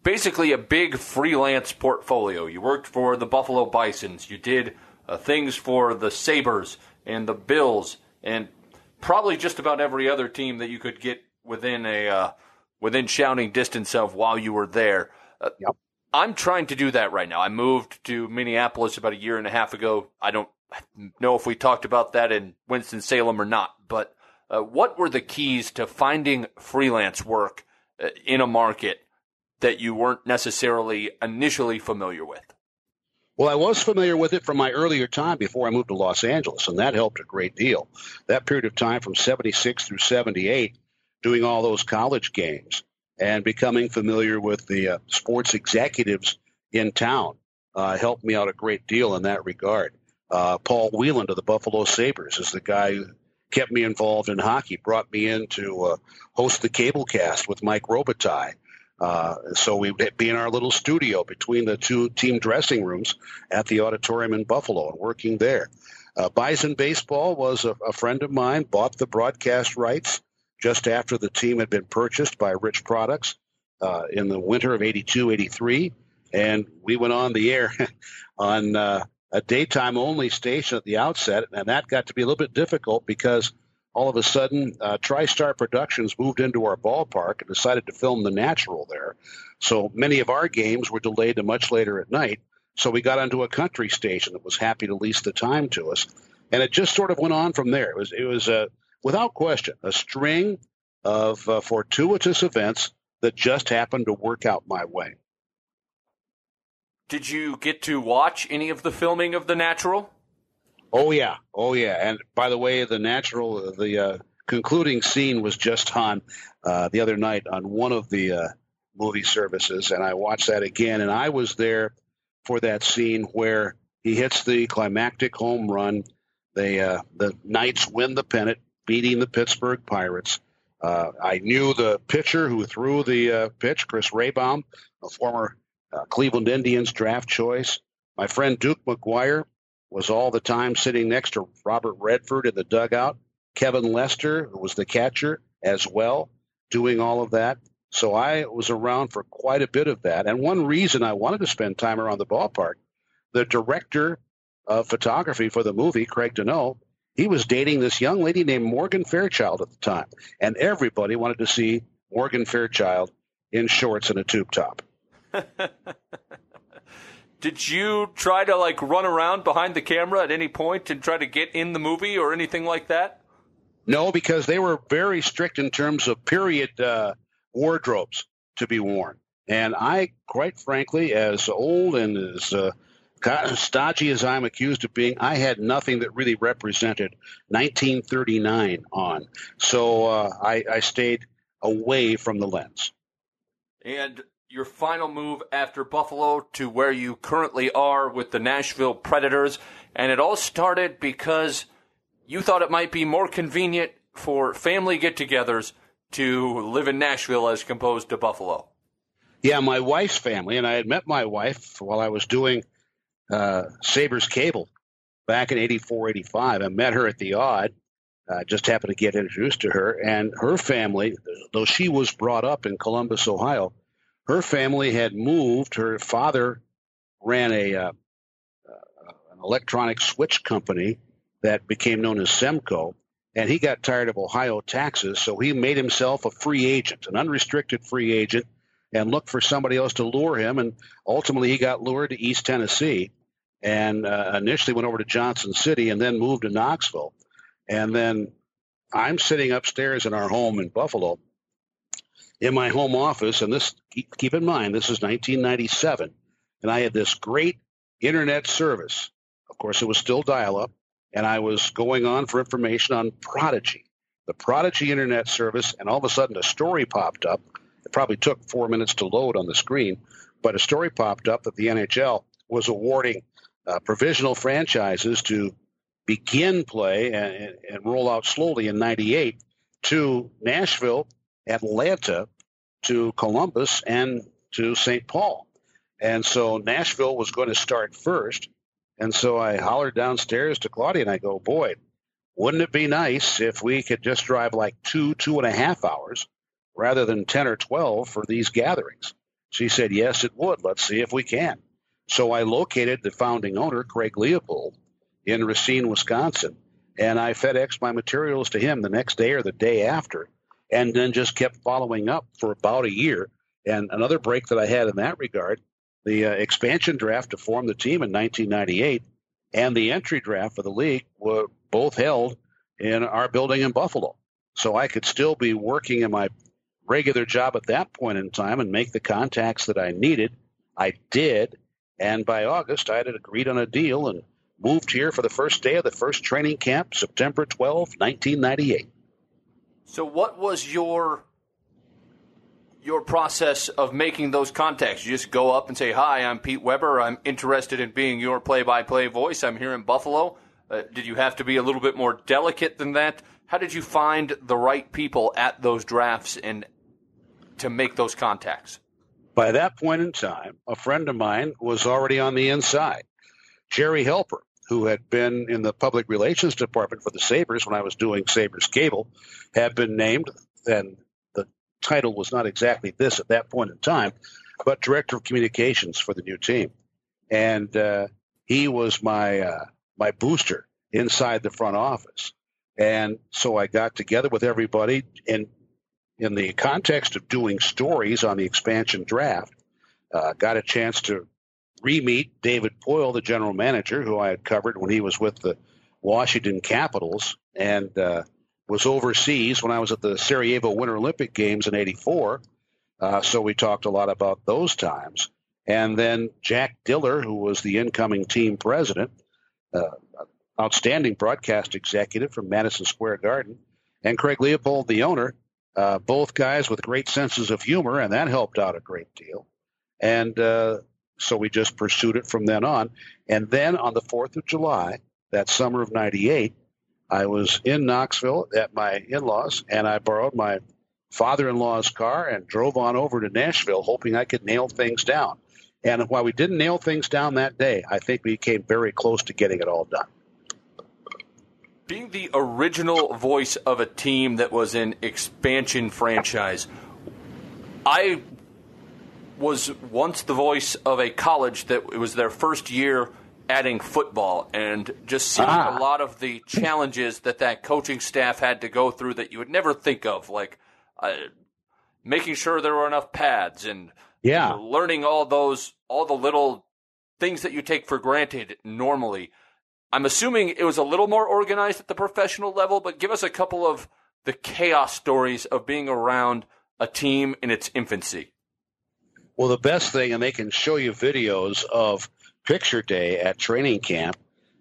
basically a big freelance portfolio. You worked for the Buffalo Bisons. You did uh, things for the Sabres and the Bills and probably just about every other team that you could get within a uh, within shouting distance of while you were there. Uh, yep. I'm trying to do that right now. I moved to Minneapolis about a year and a half ago. I don't know if we talked about that in Winston Salem or not, but uh, what were the keys to finding freelance work uh, in a market that you weren't necessarily initially familiar with? Well, I was familiar with it from my earlier time before I moved to Los Angeles, and that helped a great deal. That period of time from 76 through 78, doing all those college games and becoming familiar with the uh, sports executives in town uh, helped me out a great deal in that regard. Uh, Paul Whelan of the Buffalo Sabres is the guy who kept me involved in hockey, brought me in to uh, host the cable cast with Mike Robitaille. Uh, so we'd be in our little studio between the two team dressing rooms at the auditorium in Buffalo and working there. Uh, Bison Baseball was a, a, friend of mine, bought the broadcast rights just after the team had been purchased by Rich Products uh, in the winter of 82 83. And we went on the air [LAUGHS] on uh, a daytime only station at the outset. And that got to be a little bit difficult because all of a sudden, uh, TriStar Productions moved into our ballpark and decided to film the natural there. So many of our games were delayed to much later at night. So we got onto a country station that was happy to lease the time to us, and it just sort of went on from there. It was it was a without question a string of uh, fortuitous events that just happened to work out my way. Did you get to watch any of the filming of The Natural? Oh yeah, oh yeah. And by the way, the natural, the uh, concluding scene was just on uh, the other night on one of the uh, movie services, and I watched that again. And I was there for that scene where he hits the climactic home run. They uh, the Knights win the pennant, beating the Pittsburgh Pirates. Uh, I knew the pitcher who threw the uh, pitch, Chris Raybaum, a former Cleveland Indians draft choice. My friend Duke McGuire was all the time sitting next to Robert Redford in the dugout. Kevin Lester, who was the catcher as well, doing all of that. So I was around for quite a bit of that. And one reason I wanted to spend time around the ballpark, the director of photography for the movie, Craig Deneau, he was dating this young lady named Morgan Fairchild at the time. And everybody wanted to see Morgan Fairchild in shorts and a tube top. [LAUGHS] Did you try to like run around behind the camera at any point and try to get in the movie or anything like that? No, because they were very strict in terms of period uh, wardrobes to be worn. And I, quite frankly, as old and as uh, stodgy as I'm accused of being, I had nothing that really represented 1939 on. So uh, I, I stayed away from the lens. And your final move after Buffalo to where you currently are with the Nashville Predators. And it all started because you thought it might be more convenient for family get togethers to live in Nashville as opposed to Buffalo. Yeah, my wife's family, and I had met my wife while I was doing uh, Sabres Cable back in 84, 85. I met her at the Aud. Uh, just happened to get introduced to her. And her family, though she was brought up in Columbus, Ohio, her family had moved. Her father ran a uh, uh, an electronic switch company that became known as Semco, and he got tired of Ohio taxes, so he made himself a free agent, an unrestricted free agent, and looked for somebody else to lure him. And ultimately, he got lured to East Tennessee, and uh, initially went over to Johnson City, and then moved to Knoxville. And then I'm sitting upstairs in our home in Buffalo in my home office, and this keep, in mind this is 1997, and I had this great internet service. Of course, it was still dial-up, and I was going on for information on Prodigy, the Prodigy internet service, and all of a sudden a story popped up. It probably took four minutes to load on the screen, but a story popped up that the NHL was awarding uh, provisional franchises to begin play and, and roll out slowly in 98 to Nashville, Atlanta, to Columbus and to St. Paul. And so Nashville was going to start first. And so I hollered downstairs to Claudia and I go, boy, wouldn't it be nice if we could just drive like two, two and a half hours rather than 10 or 12 for these gatherings? She said, yes, it would. Let's see if we can. So I located the founding owner, Craig Leipold, in Racine, Wisconsin, and I FedExed my materials to him the next day or the day after and then just kept following up for about a year. And another break that I had in that regard, the uh, expansion draft to form the team in 1998 and the entry draft for the league were both held in our building in Buffalo. So I could still be working in my regular job at that point in time and make the contacts that I needed. I did. And by August, I had agreed on a deal and moved here for the first day of the first training camp, September 12, 1998. So, what was your your process of making those contacts? You just go up and say, "Hi, I'm Pete Weber. I'm interested in being your play-by-play voice. I'm here in Buffalo." Uh, did you have to be a little bit more delicate than that? How did you find the right people at those drafts and to make those contacts? By that point in time, a friend of mine was already on the inside. Gerry Helper, who had been in the public relations department for the Sabres when I was doing Sabres Cable, had been named, and the title was not exactly this at that point in time, but director of communications for the new team. And uh, he was my uh, my booster inside the front office. And so I got together with everybody in in the context of doing stories on the expansion draft. Uh, got a chance to re-meet David Poile, the general manager, who I had covered when he was with the Washington Capitals and uh, was overseas when I was at the Sarajevo Winter Olympic Games in '84. Uh, so we talked a lot about those times. And then Jack Diller, who was the incoming team president, uh, outstanding broadcast executive from Madison Square Garden, and Craig Leipold, the owner, uh, both guys with great senses of humor, and that helped out a great deal. And uh, so we just pursued it from then on. And then on the 4th of July, that summer of 98, I was in Knoxville at my in laws, and I borrowed my father in law's car and drove on over to Nashville, hoping I could nail things down. And while we didn't nail things down that day, I think we came very close to getting it all done. Being the original voice of a team that was an expansion franchise, I was once the voice of a college that it was their first year adding football and just seeing ah. a lot of the challenges that that coaching staff had to go through that you would never think of, like uh, making sure there were enough pads and yeah. Learning all those, all the little things that you take for granted normally. I'm assuming it was a little more organized at the professional level, but give us a couple of the chaos stories of being around a team in its infancy. Well, the best thing, and they can show you videos of picture day at training camp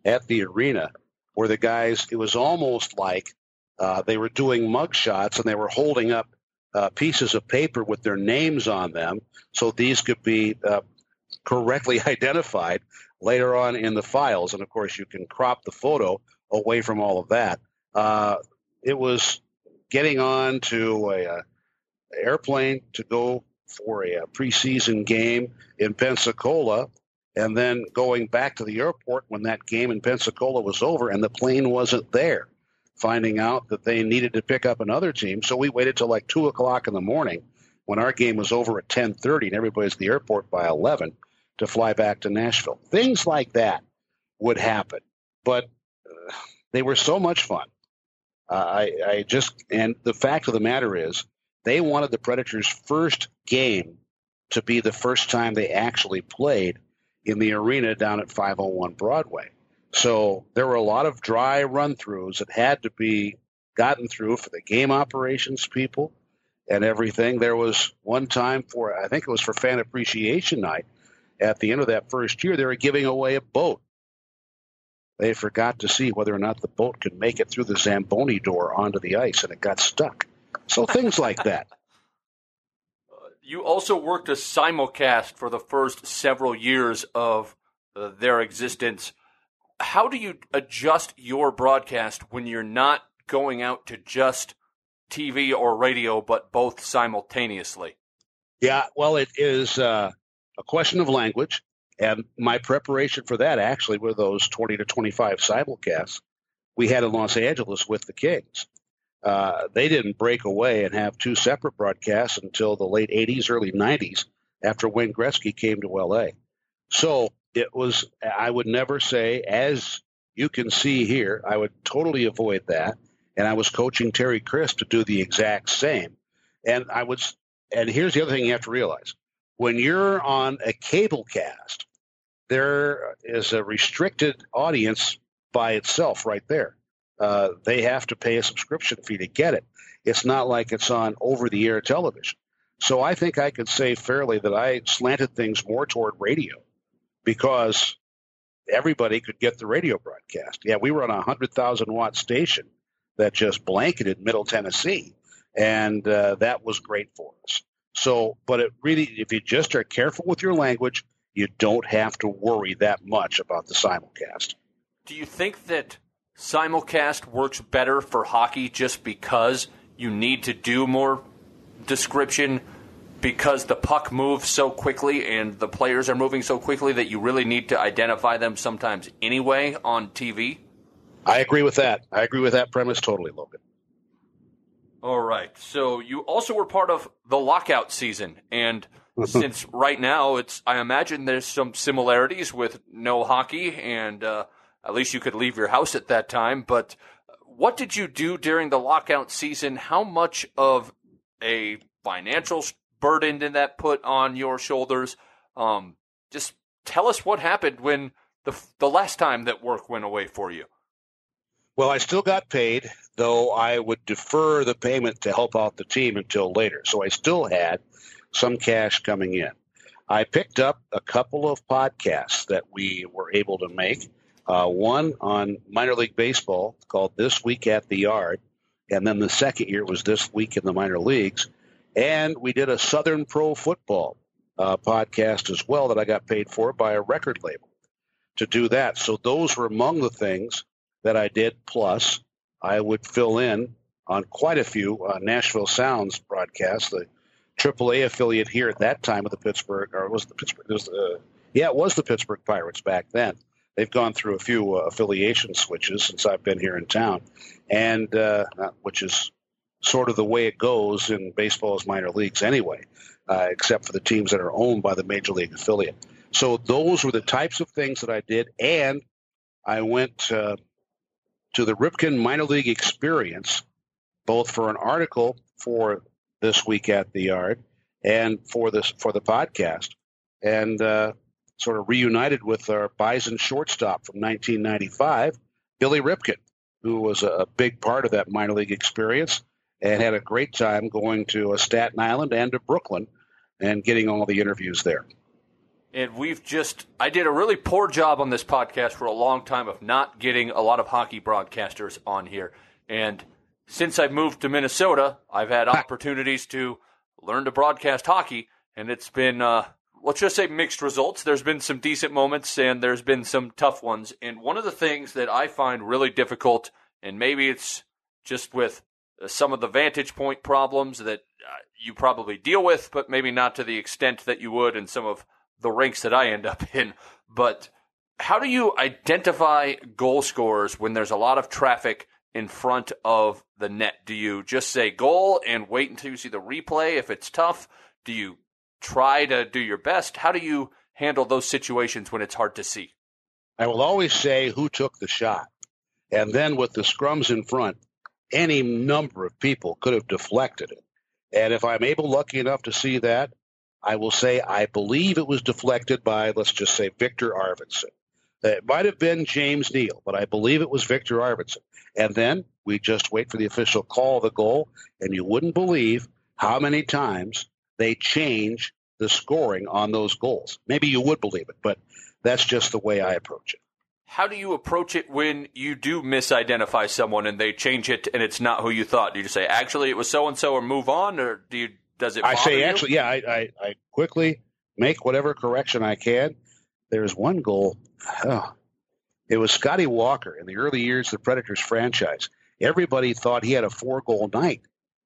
at the arena, where the guys, it was almost like uh, they were doing mug shots and they were holding up uh, pieces of paper with their names on them so these could be uh, correctly [LAUGHS] identified later on in the files. And of course, you can crop the photo away from all of that. Uh, it was getting on to a, a, uh, airplane to go for a, a preseason game in Pensacola, and then going back to the airport when that game in Pensacola was over and the plane wasn't there finding out that they needed to pick up another team. So we waited till like two o'clock in the morning when our game was over at ten thirty and everybody's at the airport by eleven to fly back to Nashville. Things like that would happen, but uh, they were so much fun. Uh, I, I just and the fact of the matter is they wanted the Predators' first game to be the first time they actually played in the arena down at 501 Broadway. So there were a lot of dry run throughs that had to be gotten through for the game operations people and everything. There was one time for, I think it was for Fan Appreciation Night at the end of that first year, they were giving away a boat. They forgot to see whether or not the boat could make it through the Zamboni door onto the ice and it got stuck. So things like [LAUGHS] that. You also worked a simulcast for the first several years of uh, their existence how do you adjust your broadcast when you're not going out to just TV or radio, but both simultaneously? Yeah, well, it is uh, a question of language. And my preparation for that actually were those 20 to 25 simulcasts we had in Los Angeles with the Kings. Uh, they didn't break away and have two separate broadcasts until the late 80s, early 90s after Wayne Gretzky came to LA. So it was I would never say as you can see here, I would totally avoid that. And I was coaching Terry Crisp to do the exact same. And I was and here's the other thing you have to realize. When you're on a cable cast, there is a restricted audience by itself right there. Uh, they have to pay a subscription fee to get it. It's not like it's on over the air television. So I think I could say fairly that I slanted things more toward radio because everybody could get the radio broadcast. Yeah, we were on a 100,000 watt station that just blanketed Middle Tennessee, and uh, that was great for us. So, but it really, if you just are careful with your language, you don't have to worry that much about the simulcast. Do you think that simulcast works better for hockey just because you need to do more description because the puck moves so quickly and the players are moving so quickly that you really need to identify them sometimes anyway on TV? I agree with that. I agree with that premise totally, Logan. All right. So you also were part of the lockout season and since right now it's I imagine there's some similarities with no hockey and uh, at least you could leave your house at that time, but what did you do during the lockout season? How much of a financial burden did that put on your shoulders? Um, just tell us what happened when the the last time that work went away for you. Well, I still got paid, though I would defer the payment to help out the team until later. So I still had some cash coming in. I picked up a couple of podcasts that we were able to make uh, one on minor league baseball called This Week at the Yard, and then the second year was This Week in the Minor Leagues. And we did a Southern Pro Football uh, podcast as well that I got paid for by a record label to do that. So those were among the things that I did. Plus, I would fill in on quite a few uh, Nashville Sounds broadcasts. The AAA affiliate here at that time of the Pittsburgh, or was the Pittsburgh? It was the, yeah, it was the Pittsburgh Pirates back then they've gone through a few uh, affiliation switches since I've been here in town, and uh, which is sort of the way it goes in baseball's minor leagues anyway, uh, except for the teams that are owned by the major league affiliate. So those were the types of things that I did, and I went uh, to the Ripken Minor League Experience, both for an article for this week at the Yard and for this for the podcast, and uh, sort of reunited with our Bison shortstop from 1995, Billy Ripken, who was a big part of that minor league experience and had a great time going to Staten Island and to Brooklyn and getting all the interviews there. And we've just, I did a really poor job on this podcast for a long time of not getting a lot of hockey broadcasters on here. And since I've moved to Minnesota, I've had opportunities to learn to broadcast hockey, and it's been uh, let's just say mixed results. There's been some decent moments and there's been some tough ones. And one of the things that I find really difficult, and maybe it's just with uh, some of the vantage point problems that uh, you probably deal with, but maybe not to the extent that you would in some of the rinks that I end up [LAUGHS] in. But how do you identify goal scorers when there's a lot of traffic in front of the net? Do you just say goal and wait until you see the replay if it's tough? Do you try to do your best. How do you handle those situations when it's hard to see? I will always say who took the shot. And then with the scrums in front, any number of people could have deflected it. And if I'm able, lucky enough to see that, I will say I believe it was deflected by, let's just say, Viktor Arvidsson. It might have been James Neal, but I believe it was Viktor Arvidsson. And then we just wait for the official call the goal, and you wouldn't believe how many times they change the scoring on those goals. Maybe you would believe it, but that's just the way I approach it. How do you approach it when you do misidentify someone and they change it and it's not who you thought? Do you just say actually it was so and so or move on, or do you does it? I say you? actually, yeah. I, I, I, quickly make whatever correction I can. There's one goal. Oh, it was Scotty Walker in the early years of the Predators franchise. Everybody thought he had a four goal night,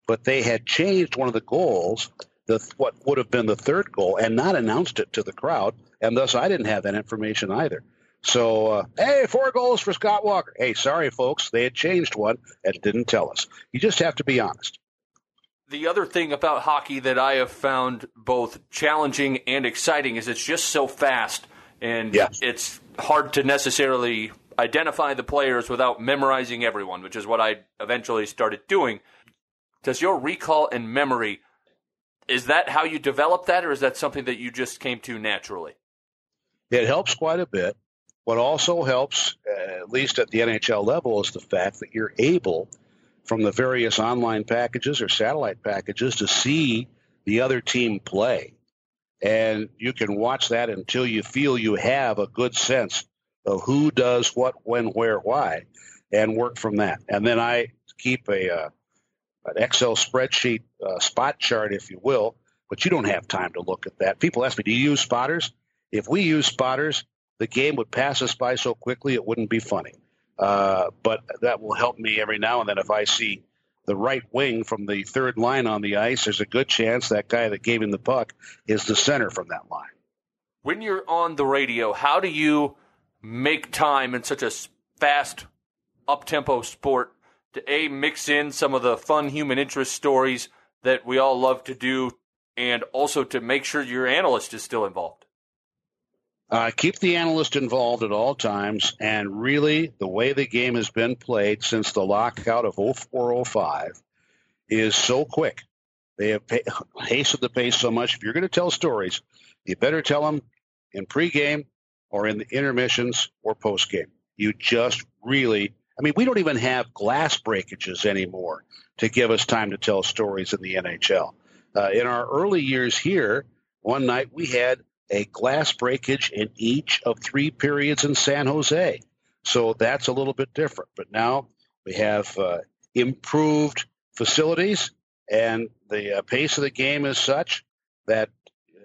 but they had changed one of the goals the what would have been the third goal and not announced it to the crowd, and thus I didn't have that information either. So, uh, hey, four goals for Scott Walker. Hey, sorry, folks, they had changed one and didn't tell us. You just have to be honest. The other thing about hockey that I have found both challenging and exciting is it's just so fast, and yes. it's hard to necessarily identify the players without memorizing everyone, which is what I eventually started doing. Does your recall and memory is that how you develop that, or is that something that you just came to naturally? It helps quite a bit. What also helps, uh, at least at the NHL level, is the fact that you're able, from the various online packages or satellite packages, to see the other team play. And you can watch that until you feel you have a good sense of who does what, when, where, why, and work from that. And then I keep a uh, an Excel spreadsheet uh, spot chart, if you will, but you don't have time to look at that. People ask me, "Do you use spotters?" If we use spotters, the game would pass us by so quickly it wouldn't be funny. Uh, but that will help me every now and then if I see the right wing from the third line on the ice. There's a good chance that guy that gave him the puck is the center from that line. When you're on the radio, how do you make time in such a fast, up tempo sport to a mix in some of the fun human interest stories that we all love to do, and also to make sure your analyst is still involved? Uh, keep the analyst involved at all times, and really, the way the game has been played since the lockout of 0405 is so quick. They have hastened the pace so much. If you're going to tell stories, you better tell them in pregame or in the intermissions or postgame. You just really, I mean, we don't even have glass breakages anymore to give us time to tell stories in the NHL. Uh, in our early years here, one night we had a glass breakage in each of three periods in San Jose. So that's a little bit different. But now we have uh, improved facilities, and the uh, pace of the game is such that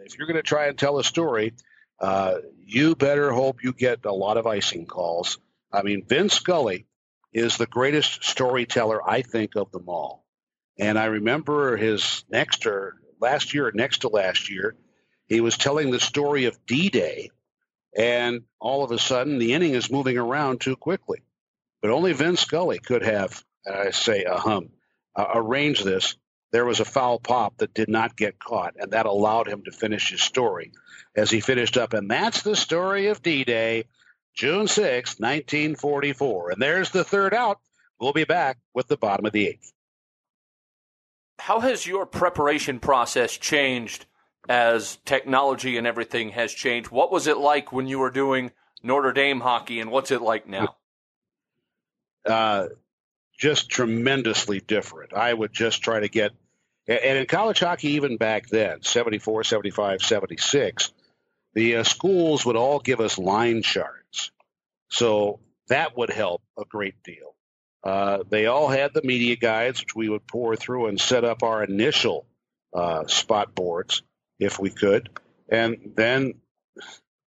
if you're going to try and tell a story, uh, you better hope you get a lot of icing calls. I mean, Vin Scully is the greatest storyteller, I think, of them all. And I remember his next or last year, or next to last year, he was telling the story of D Day, and all of a sudden the inning is moving around too quickly. But only Vin Scully could have, I say, a hum, uh, arranged this. There was a foul pop that did not get caught, and that allowed him to finish his story as he finished up. And that's the story of D Day, June 6, 1944. And there's the third out. We'll be back with the bottom of the eighth. How has your preparation process changed as technology and everything has changed. What was it like when you were doing Notre Dame hockey, and what's it like now? Uh, just tremendously different. I would just try to get, and in college hockey, even back then, 74, 75, 76, the uh, schools would all give us line charts. So that would help a great deal. Uh, they all had the media guides, which we would pour through and set up our initial uh, spot boards if we could. And then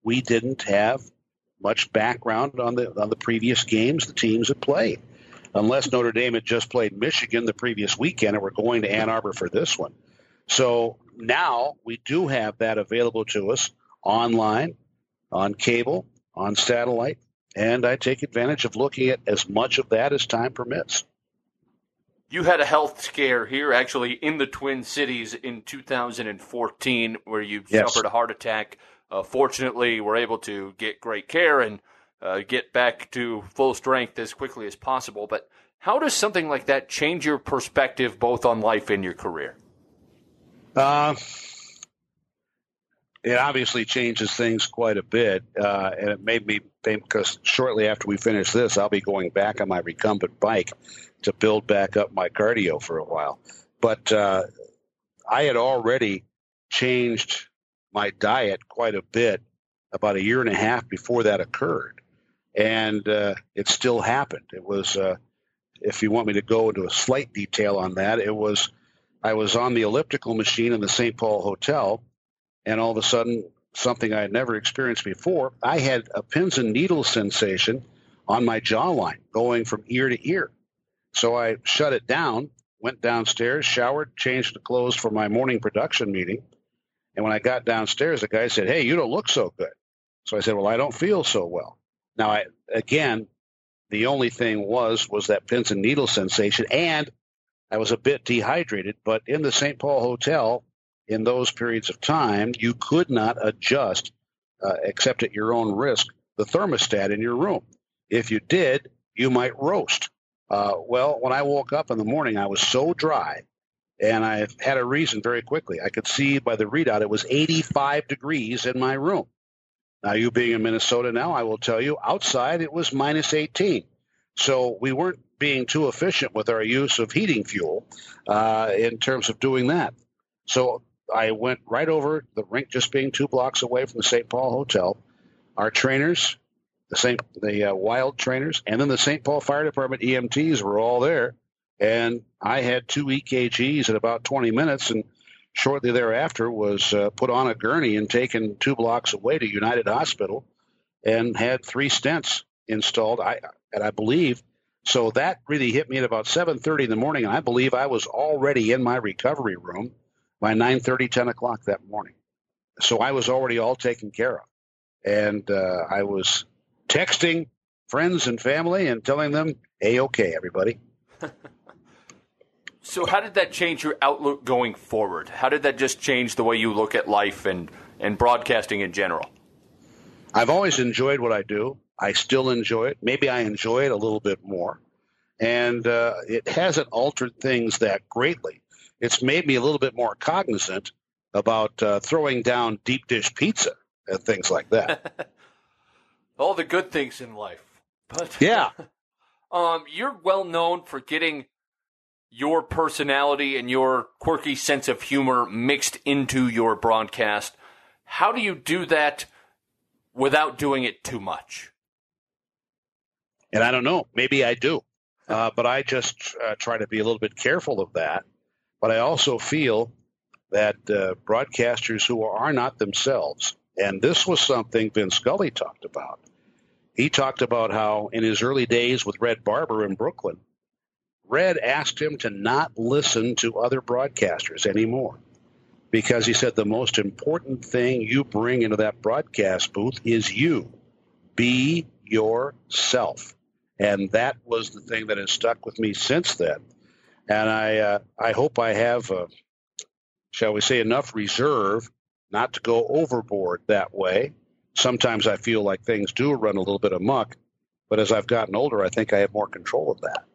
we didn't have much background on the on the previous games the teams had played. Unless Notre Dame had just played Michigan the previous weekend and we're going to Ann Arbor for this one. So now we do have that available to us online, on cable, on satellite, and I take advantage of looking at as much of that as time permits. You had a health scare here, actually, in the Twin Cities in 2014, where you yes. suffered a heart attack. Uh, fortunately, were able to get great care and uh, get back to full strength as quickly as possible. But how does something like that change your perspective both on life and your career? Uh, it obviously changes things quite a bit, uh, and it made me think because shortly after we finish this, I'll be going back on my recumbent bike to build back up my cardio for a while. But uh, I had already changed my diet quite a bit about a year and a half before that occurred. And uh, it still happened. It was, uh, if you want me to go into a slight detail on that, it was I was on the elliptical machine in the St. Paul Hotel, and all of a sudden, something I had never experienced before, I had a pins and needles sensation on my jawline going from ear to ear. So I shut it down, went downstairs, showered, changed the clothes for my morning production meeting. And when I got downstairs, the guy said, Hey, you don't look so good. So I said, Well, I don't feel so well. Now, I, again, the only thing was was that pins and needles sensation, and I was a bit dehydrated. But in the St. Paul Hotel, in those periods of time, you could not adjust, uh, except at your own risk, the thermostat in your room. If you did, you might roast. Uh, well, when I woke up in the morning, I was so dry, and I had a reason very quickly. I could see by the readout it was 85 degrees in my room. Now, you being in Minnesota now, I will tell you, outside it was minus 18. So we weren't being too efficient with our use of heating fuel uh, in terms of doing that. So I went right over the rink, just being two blocks away from the St. Paul Hotel. Our trainers, the St. the uh, Wild trainers, and then the St. Paul Fire Department EMTs were all there. And I had two EKGs in about 20 minutes, and shortly thereafter was uh, put on a gurney and taken two blocks away to United Hospital, and had three stents installed. I and I believe so that really hit me at about 7:30 in the morning, and I believe I was already in my recovery room by 9:30, 10 o'clock that morning. So I was already all taken care of, and uh, I was texting friends and family and telling them, "Hey, okay, everybody." [LAUGHS] so, how did that change your outlook going forward? How did that just change the way you look at life and and broadcasting in general? I've always enjoyed what I do. I still enjoy it. Maybe I enjoy it a little bit more. And uh, it hasn't altered things that greatly. It's made me a little bit more cognizant about uh, throwing down deep dish pizza and things like that. [LAUGHS] All the good things in life. But [LAUGHS] yeah. um, you're well known for getting your personality and your quirky sense of humor mixed into your broadcast. How do you do that without doing it too much? And I don't know, maybe I do. Uh, but I just uh, try to be a little bit careful of that. But I also feel that uh, broadcasters who are not themselves, and this was something Vin Scully talked about. He talked about how in his early days with Red Barber in Brooklyn, Red asked him to not listen to other broadcasters anymore because he said the most important thing you bring into that broadcast booth is you. Be yourself and that was the thing that has stuck with me since then. And I uh, I hope I have, uh, shall we say, enough reserve not to go overboard that way. Sometimes I feel like things do run a little bit amok, but as I've gotten older, I think I have more control of that.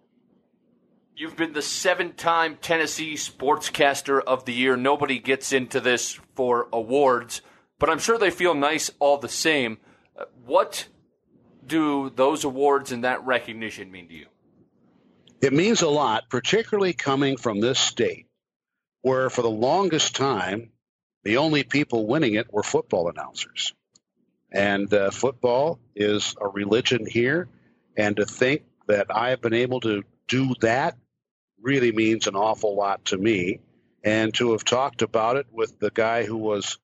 You've been the seven time Tennessee Sportscaster of the Year. Nobody gets into this for awards, but I'm sure they feel nice all the same. Uh, what do those awards and that recognition mean to you? It means a lot, particularly coming from this state, where for the longest time, the only people winning it were football announcers. And uh, football is a religion here. And to think that I've been able to do that really means an awful lot to me. And to have talked about it with the guy who was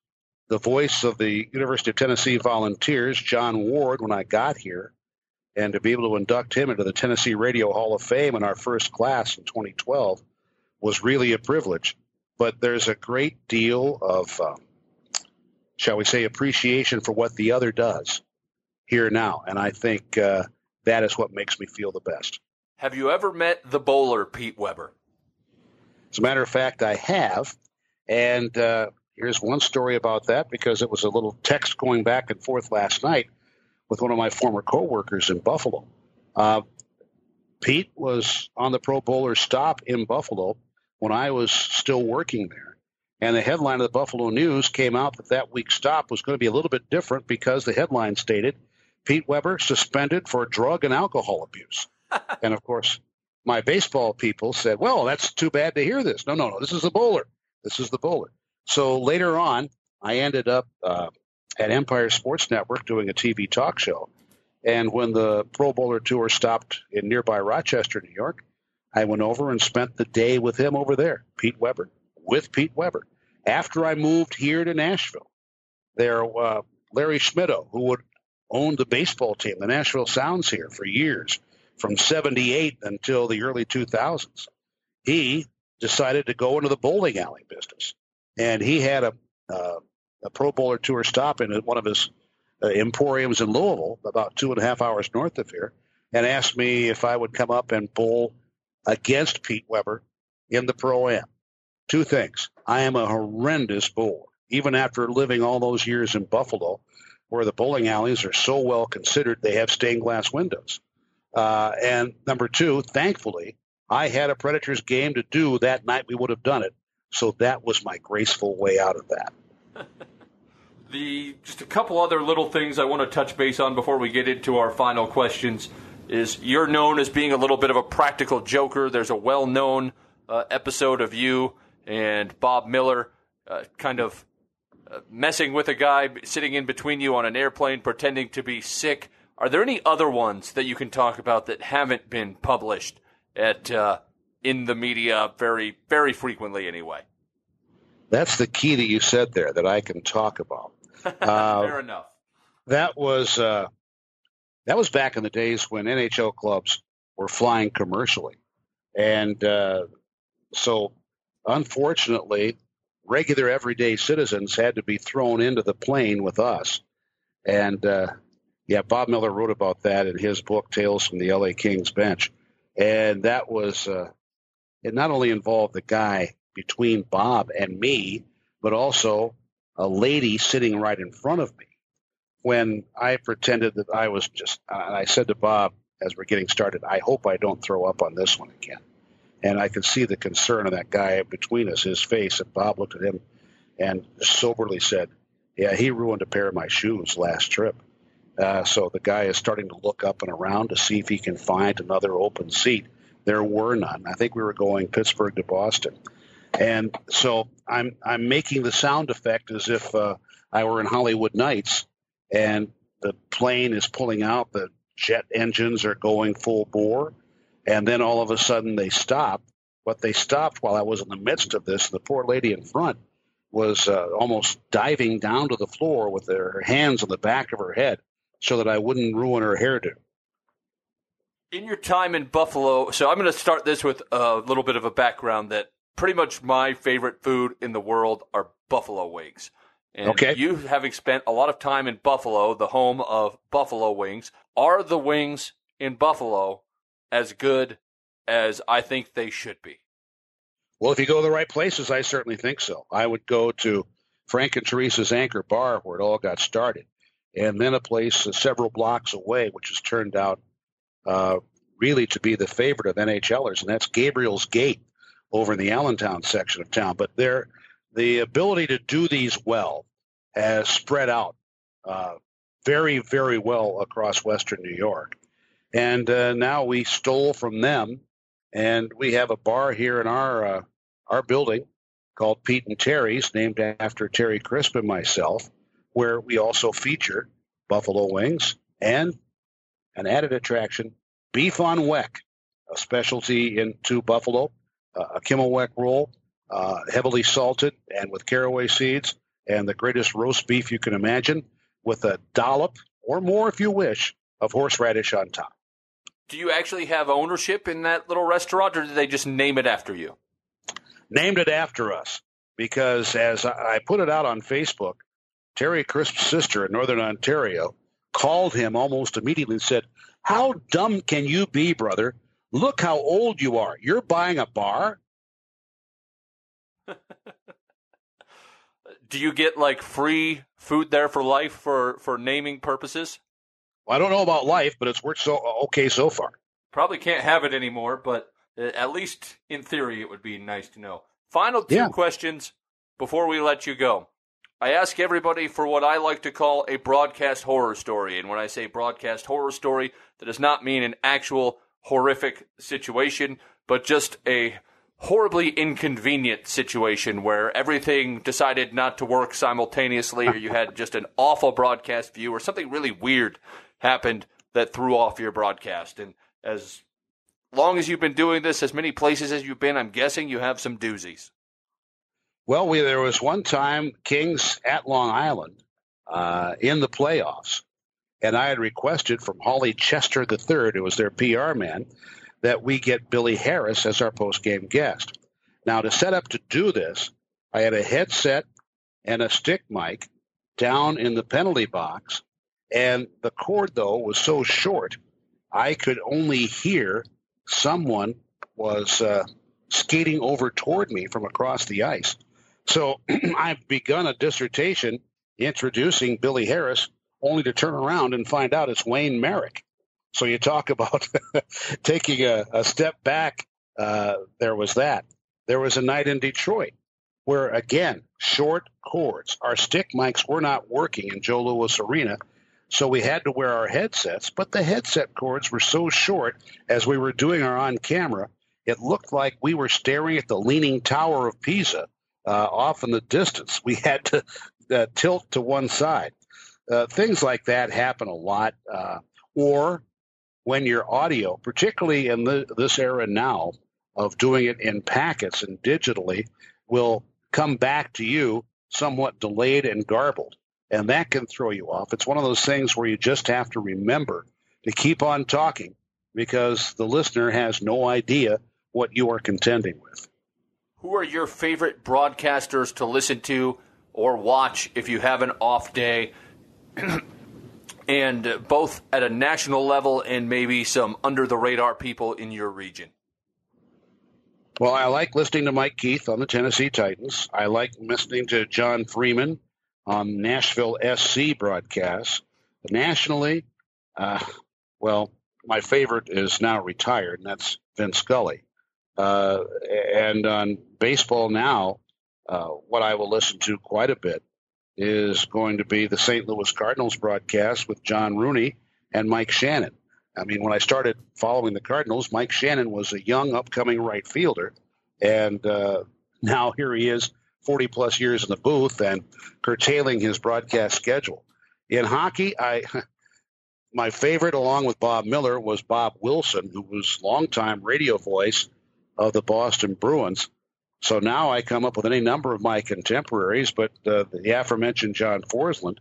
the voice of the University of Tennessee Volunteers, John Ward, when I got here, and to be able to induct him into the Tennessee Radio Hall of Fame in our first class in 2012 was really a privilege. But there's a great deal of, uh, shall we say, appreciation for what the other does here now. And I think uh, that is what makes me feel the best. Have you ever met the bowler, Pete Weber? As a matter of fact, I have. And uh, Here's one story about that because it was a little text going back and forth last night with one of my former coworkers in Buffalo. Uh, Pete was on the Pro Bowler stop in Buffalo when I was still working there. And the headline of the Buffalo News came out that that week's stop was going to be a little bit different because the headline stated Pete Weber suspended for drug and alcohol abuse. [LAUGHS] and of course, my baseball people said, well, that's too bad to hear this. No, no, no. This is the bowler. This is the bowler. So later on, I ended up uh, at Empire Sports Network doing a TV talk show. And when the Pro Bowler tour stopped in nearby Rochester, New York, I went over and spent the day with him over there, Pete Weber, with Pete Weber. After I moved here to Nashville, there, uh, Larry Schmittou, who would own the baseball team, the Nashville Sounds here for years, from 78 until the early 2000s, he decided to go into the bowling alley business and he had a uh, a Pro Bowler tour stop in one of his uh, emporiums in Louisville, about two and a half hours north of here, and asked me if I would come up and bowl against Pete Weber in the Pro Am. Two things: I am a horrendous bowler, even after living all those years in Buffalo, where the bowling alleys are so well considered they have stained glass windows. Uh, and number two, thankfully, I had a Predators game to do that night. We would have done it so that was my graceful way out of that. [LAUGHS] The just a couple other little things I want to touch base on before we get into our final questions is you're known as being a little bit of a practical joker. There's a well-known uh, episode of you and Bob Miller uh, kind of uh, messing with a guy sitting in between you on an airplane pretending to be sick. Are there any other ones that you can talk about that haven't been published at uh, in the media very very frequently anyway? That's the key that you said there that I can talk about. [LAUGHS] Uh, Fair enough. That was uh, that was back in the days when NHL clubs were flying commercially, and uh, so unfortunately, regular everyday citizens had to be thrown into the plane with us. And uh, yeah, Bob Miller wrote about that in his book Tales from the LA Kings Bench, and that was uh, it. Not only involved the guy between Bob and me, but also a lady sitting right in front of me. When I pretended that I was just, and I said to Bob as we're getting started, I hope I don't throw up on this one again. And I could see the concern of that guy between us, his face. And Bob looked at him and soberly said, Yeah, he ruined a pair of my shoes last trip. Uh, so the guy is starting to look up and around to see if he can find another open seat. There were none. I think we were going Pittsburgh to Boston. And so I'm I'm making the sound effect as if uh, I were in Hollywood Nights, and the plane is pulling out. The jet engines are going full bore, and then all of a sudden they stop. But they stopped while I was in the midst of this. The poor lady in front was uh, almost diving down to the floor with her hands on the back of her head so that I wouldn't ruin her hairdo. In your time in Buffalo, so I'm going to start this with a little bit of a background that pretty much my favorite food in the world are buffalo wings. And okay. you having spent a lot of time in Buffalo, the home of buffalo wings, are the wings in Buffalo as good as I think they should be? Well, if you go to the right places, I certainly think so. I would go to Frank and Teresa's Anchor Bar, where it all got started, and then a place several blocks away, which has turned out uh, really to be the favorite of NHLers, and that's Gabriel's Gate over in the Allentown section of town. But there, the ability to do these well has spread out uh, very, very well across Western New York. And uh, now we stole from them, and we have a bar here in our uh, our building called Pete and Terry's, named after Terry Crisp and myself, where we also feature buffalo wings and an added attraction, beef on weck, a specialty into Buffalo a Kimmelweck roll, uh, heavily salted and with caraway seeds, and the greatest roast beef you can imagine, with a dollop or more, if you wish, of horseradish on top. Do you actually have ownership in that little restaurant, or did they just name it after you? Named it after us because as I put it out on Facebook, Terry Crisp's sister in Northern Ontario called him almost immediately and said, How dumb can you be, brother? Look how old you are. You're buying a bar? [LAUGHS] Do you get like free food there for life for, for naming purposes? Well, I don't know about life, but it's worked so okay so far. Probably can't have it anymore, but uh, at least in theory, it would be nice to know. Final two yeah. questions before we let you go. I ask everybody for what I like to call a broadcast horror story. And when I say broadcast horror story, that does not mean an actual horrific situation, but just a horribly inconvenient situation where everything decided not to work simultaneously, or you had just an awful broadcast view, or something really weird happened that threw off your broadcast. And as long as you've been doing this, as many places as you've been, I'm guessing you have some doozies. Well, we, there was one time Kings at Long Island uh, in the playoffs and I had requested from Hawley Chester III, who was their PR man, that we get Billy Harris as our post-game guest. Now, to set up to do this, I had a headset and a stick mic down in the penalty box, and the cord, though, was so short, I could only hear someone was uh, skating over toward me from across the ice. So [CLEARS THROAT] I've begun a dissertation introducing Billy Harris only to turn around and find out it's Wayne Merrick. So you talk about [LAUGHS] taking a, a, step back. Uh, there was that. There was a night in Detroit where again, short cords. Our stick mics were not working in Joe Louis Arena, so we had to wear our headsets, but the headset cords were so short as we were doing our on camera, it looked like we were staring at the leaning tower of Pisa uh, off in the distance. We had to uh, tilt to one side. Uh, things like that happen a lot. Uh, or when your audio, particularly in the, this era now of doing it in packets and digitally, will come back to you somewhat delayed and garbled and that can throw you off. It's one of those things where you just have to remember to keep on talking because the listener has no idea what you are contending with. Who are your favorite broadcasters to listen to or watch if you have an off day? [CLEARS THROAT] and both at a national level and maybe some under the radar people in your region? Well, I like listening to Mike Keith on the Tennessee Titans. I like listening to John Freeman on Nashville SC broadcasts. Nationally, uh, well, my favorite is now retired, and that's Vin Scully. Uh, and on baseball now, uh, what I will listen to quite a bit is going to be the St. Louis Cardinals broadcast with John Rooney and Mike Shannon. I mean, when I started following the Cardinals, Mike Shannon was a young, upcoming right fielder, and uh, now here he is 40 plus years in the booth and curtailing his broadcast schedule. In hockey, I [LAUGHS] my favorite, along with Bob Miller, was Bob Wilson, who was longtime radio voice of the Boston Bruins. So now I come up with any number of my contemporaries, but uh, the aforementioned John Forslund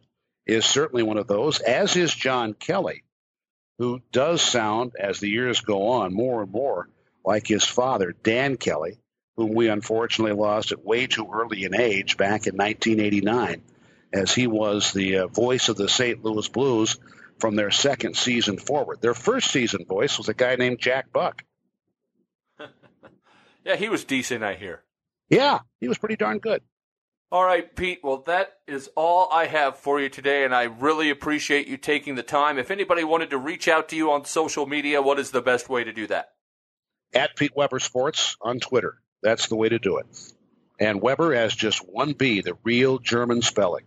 is certainly one of those, as is John Kelly, who does sound, as the years go on, more and more like his father, Dan Kelly, whom we unfortunately lost at way too early an age back in 1989, as he was the uh, voice of the St. Louis Blues from their second season forward. Their first season voice was a guy named Jack Buck. [LAUGHS] yeah, he was decent, I hear. Yeah, he was pretty darn good. All right, Pete. Well, that is all I have for you today, and I really appreciate you taking the time. If anybody wanted to reach out to you on social media, what is the best way to do that? At Pete Weber Sports on Twitter. That's the way to do it. And Weber has just one B, the real German spelling.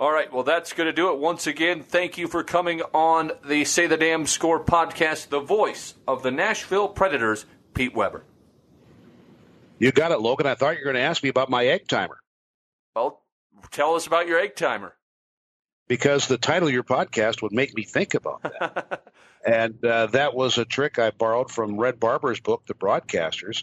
All right, well, that's going to do it. Once again, thank you for coming on the Say the Damn Score podcast, the voice of the Nashville Predators, Pete Weber. You got it, Logan. I thought you were going to ask me about my egg timer. Well, tell us about your egg timer. Because the title of your podcast would make me think about that. [LAUGHS] and uh, that was a trick I borrowed from Red Barber's book, The Broadcasters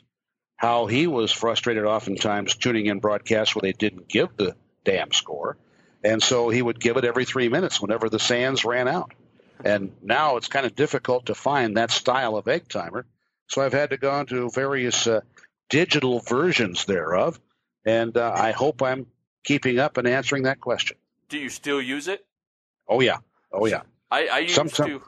how he was frustrated oftentimes tuning in broadcasts where they didn't give the damn score. And so he would give it every three minutes whenever the sands ran out. And now it's kind of difficult to find that style of egg timer. So I've had to go into various uh, digital versions thereof. And uh, I hope I'm keeping up and answering that question. Do you still use it? Oh, yeah. Oh, yeah. I, I used some, some... to.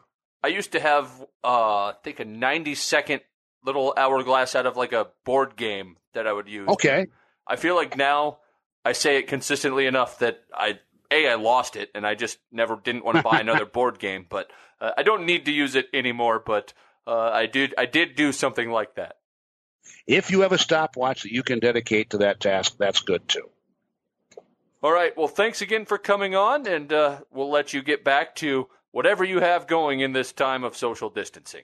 I used to have, uh, I think, a 90 second little hourglass out of like a board game that I would use. Okay. I feel like now I say it consistently enough that I a I lost it and I just never didn't want to buy [LAUGHS] another board game, but uh, I don't need to use it anymore. But uh, I did I did do something like that. If you have a stopwatch that you can dedicate to that task, that's good too. All right. Well, thanks again for coming on, and uh, we'll let you get back to whatever you have going in this time of social distancing.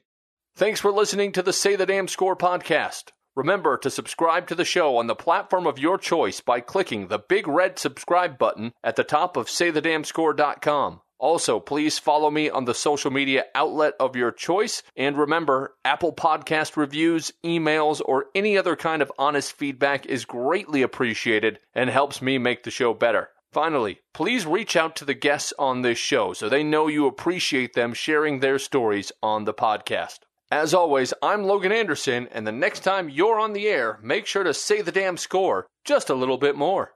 Thanks for listening to the Say the Damn Score podcast. Remember to subscribe to the show on the platform of your choice by clicking the big red subscribe button at the top of saythedamnscore.com. Also, please follow me on the social media outlet of your choice. And remember, Apple Podcast reviews, emails, or any other kind of honest feedback is greatly appreciated and helps me make the show better. Finally, please reach out to the guests on this show so they know you appreciate them sharing their stories on the podcast. As always, I'm Logan Anderson, and the next time you're on the air, make sure to say the damn score just a little bit more.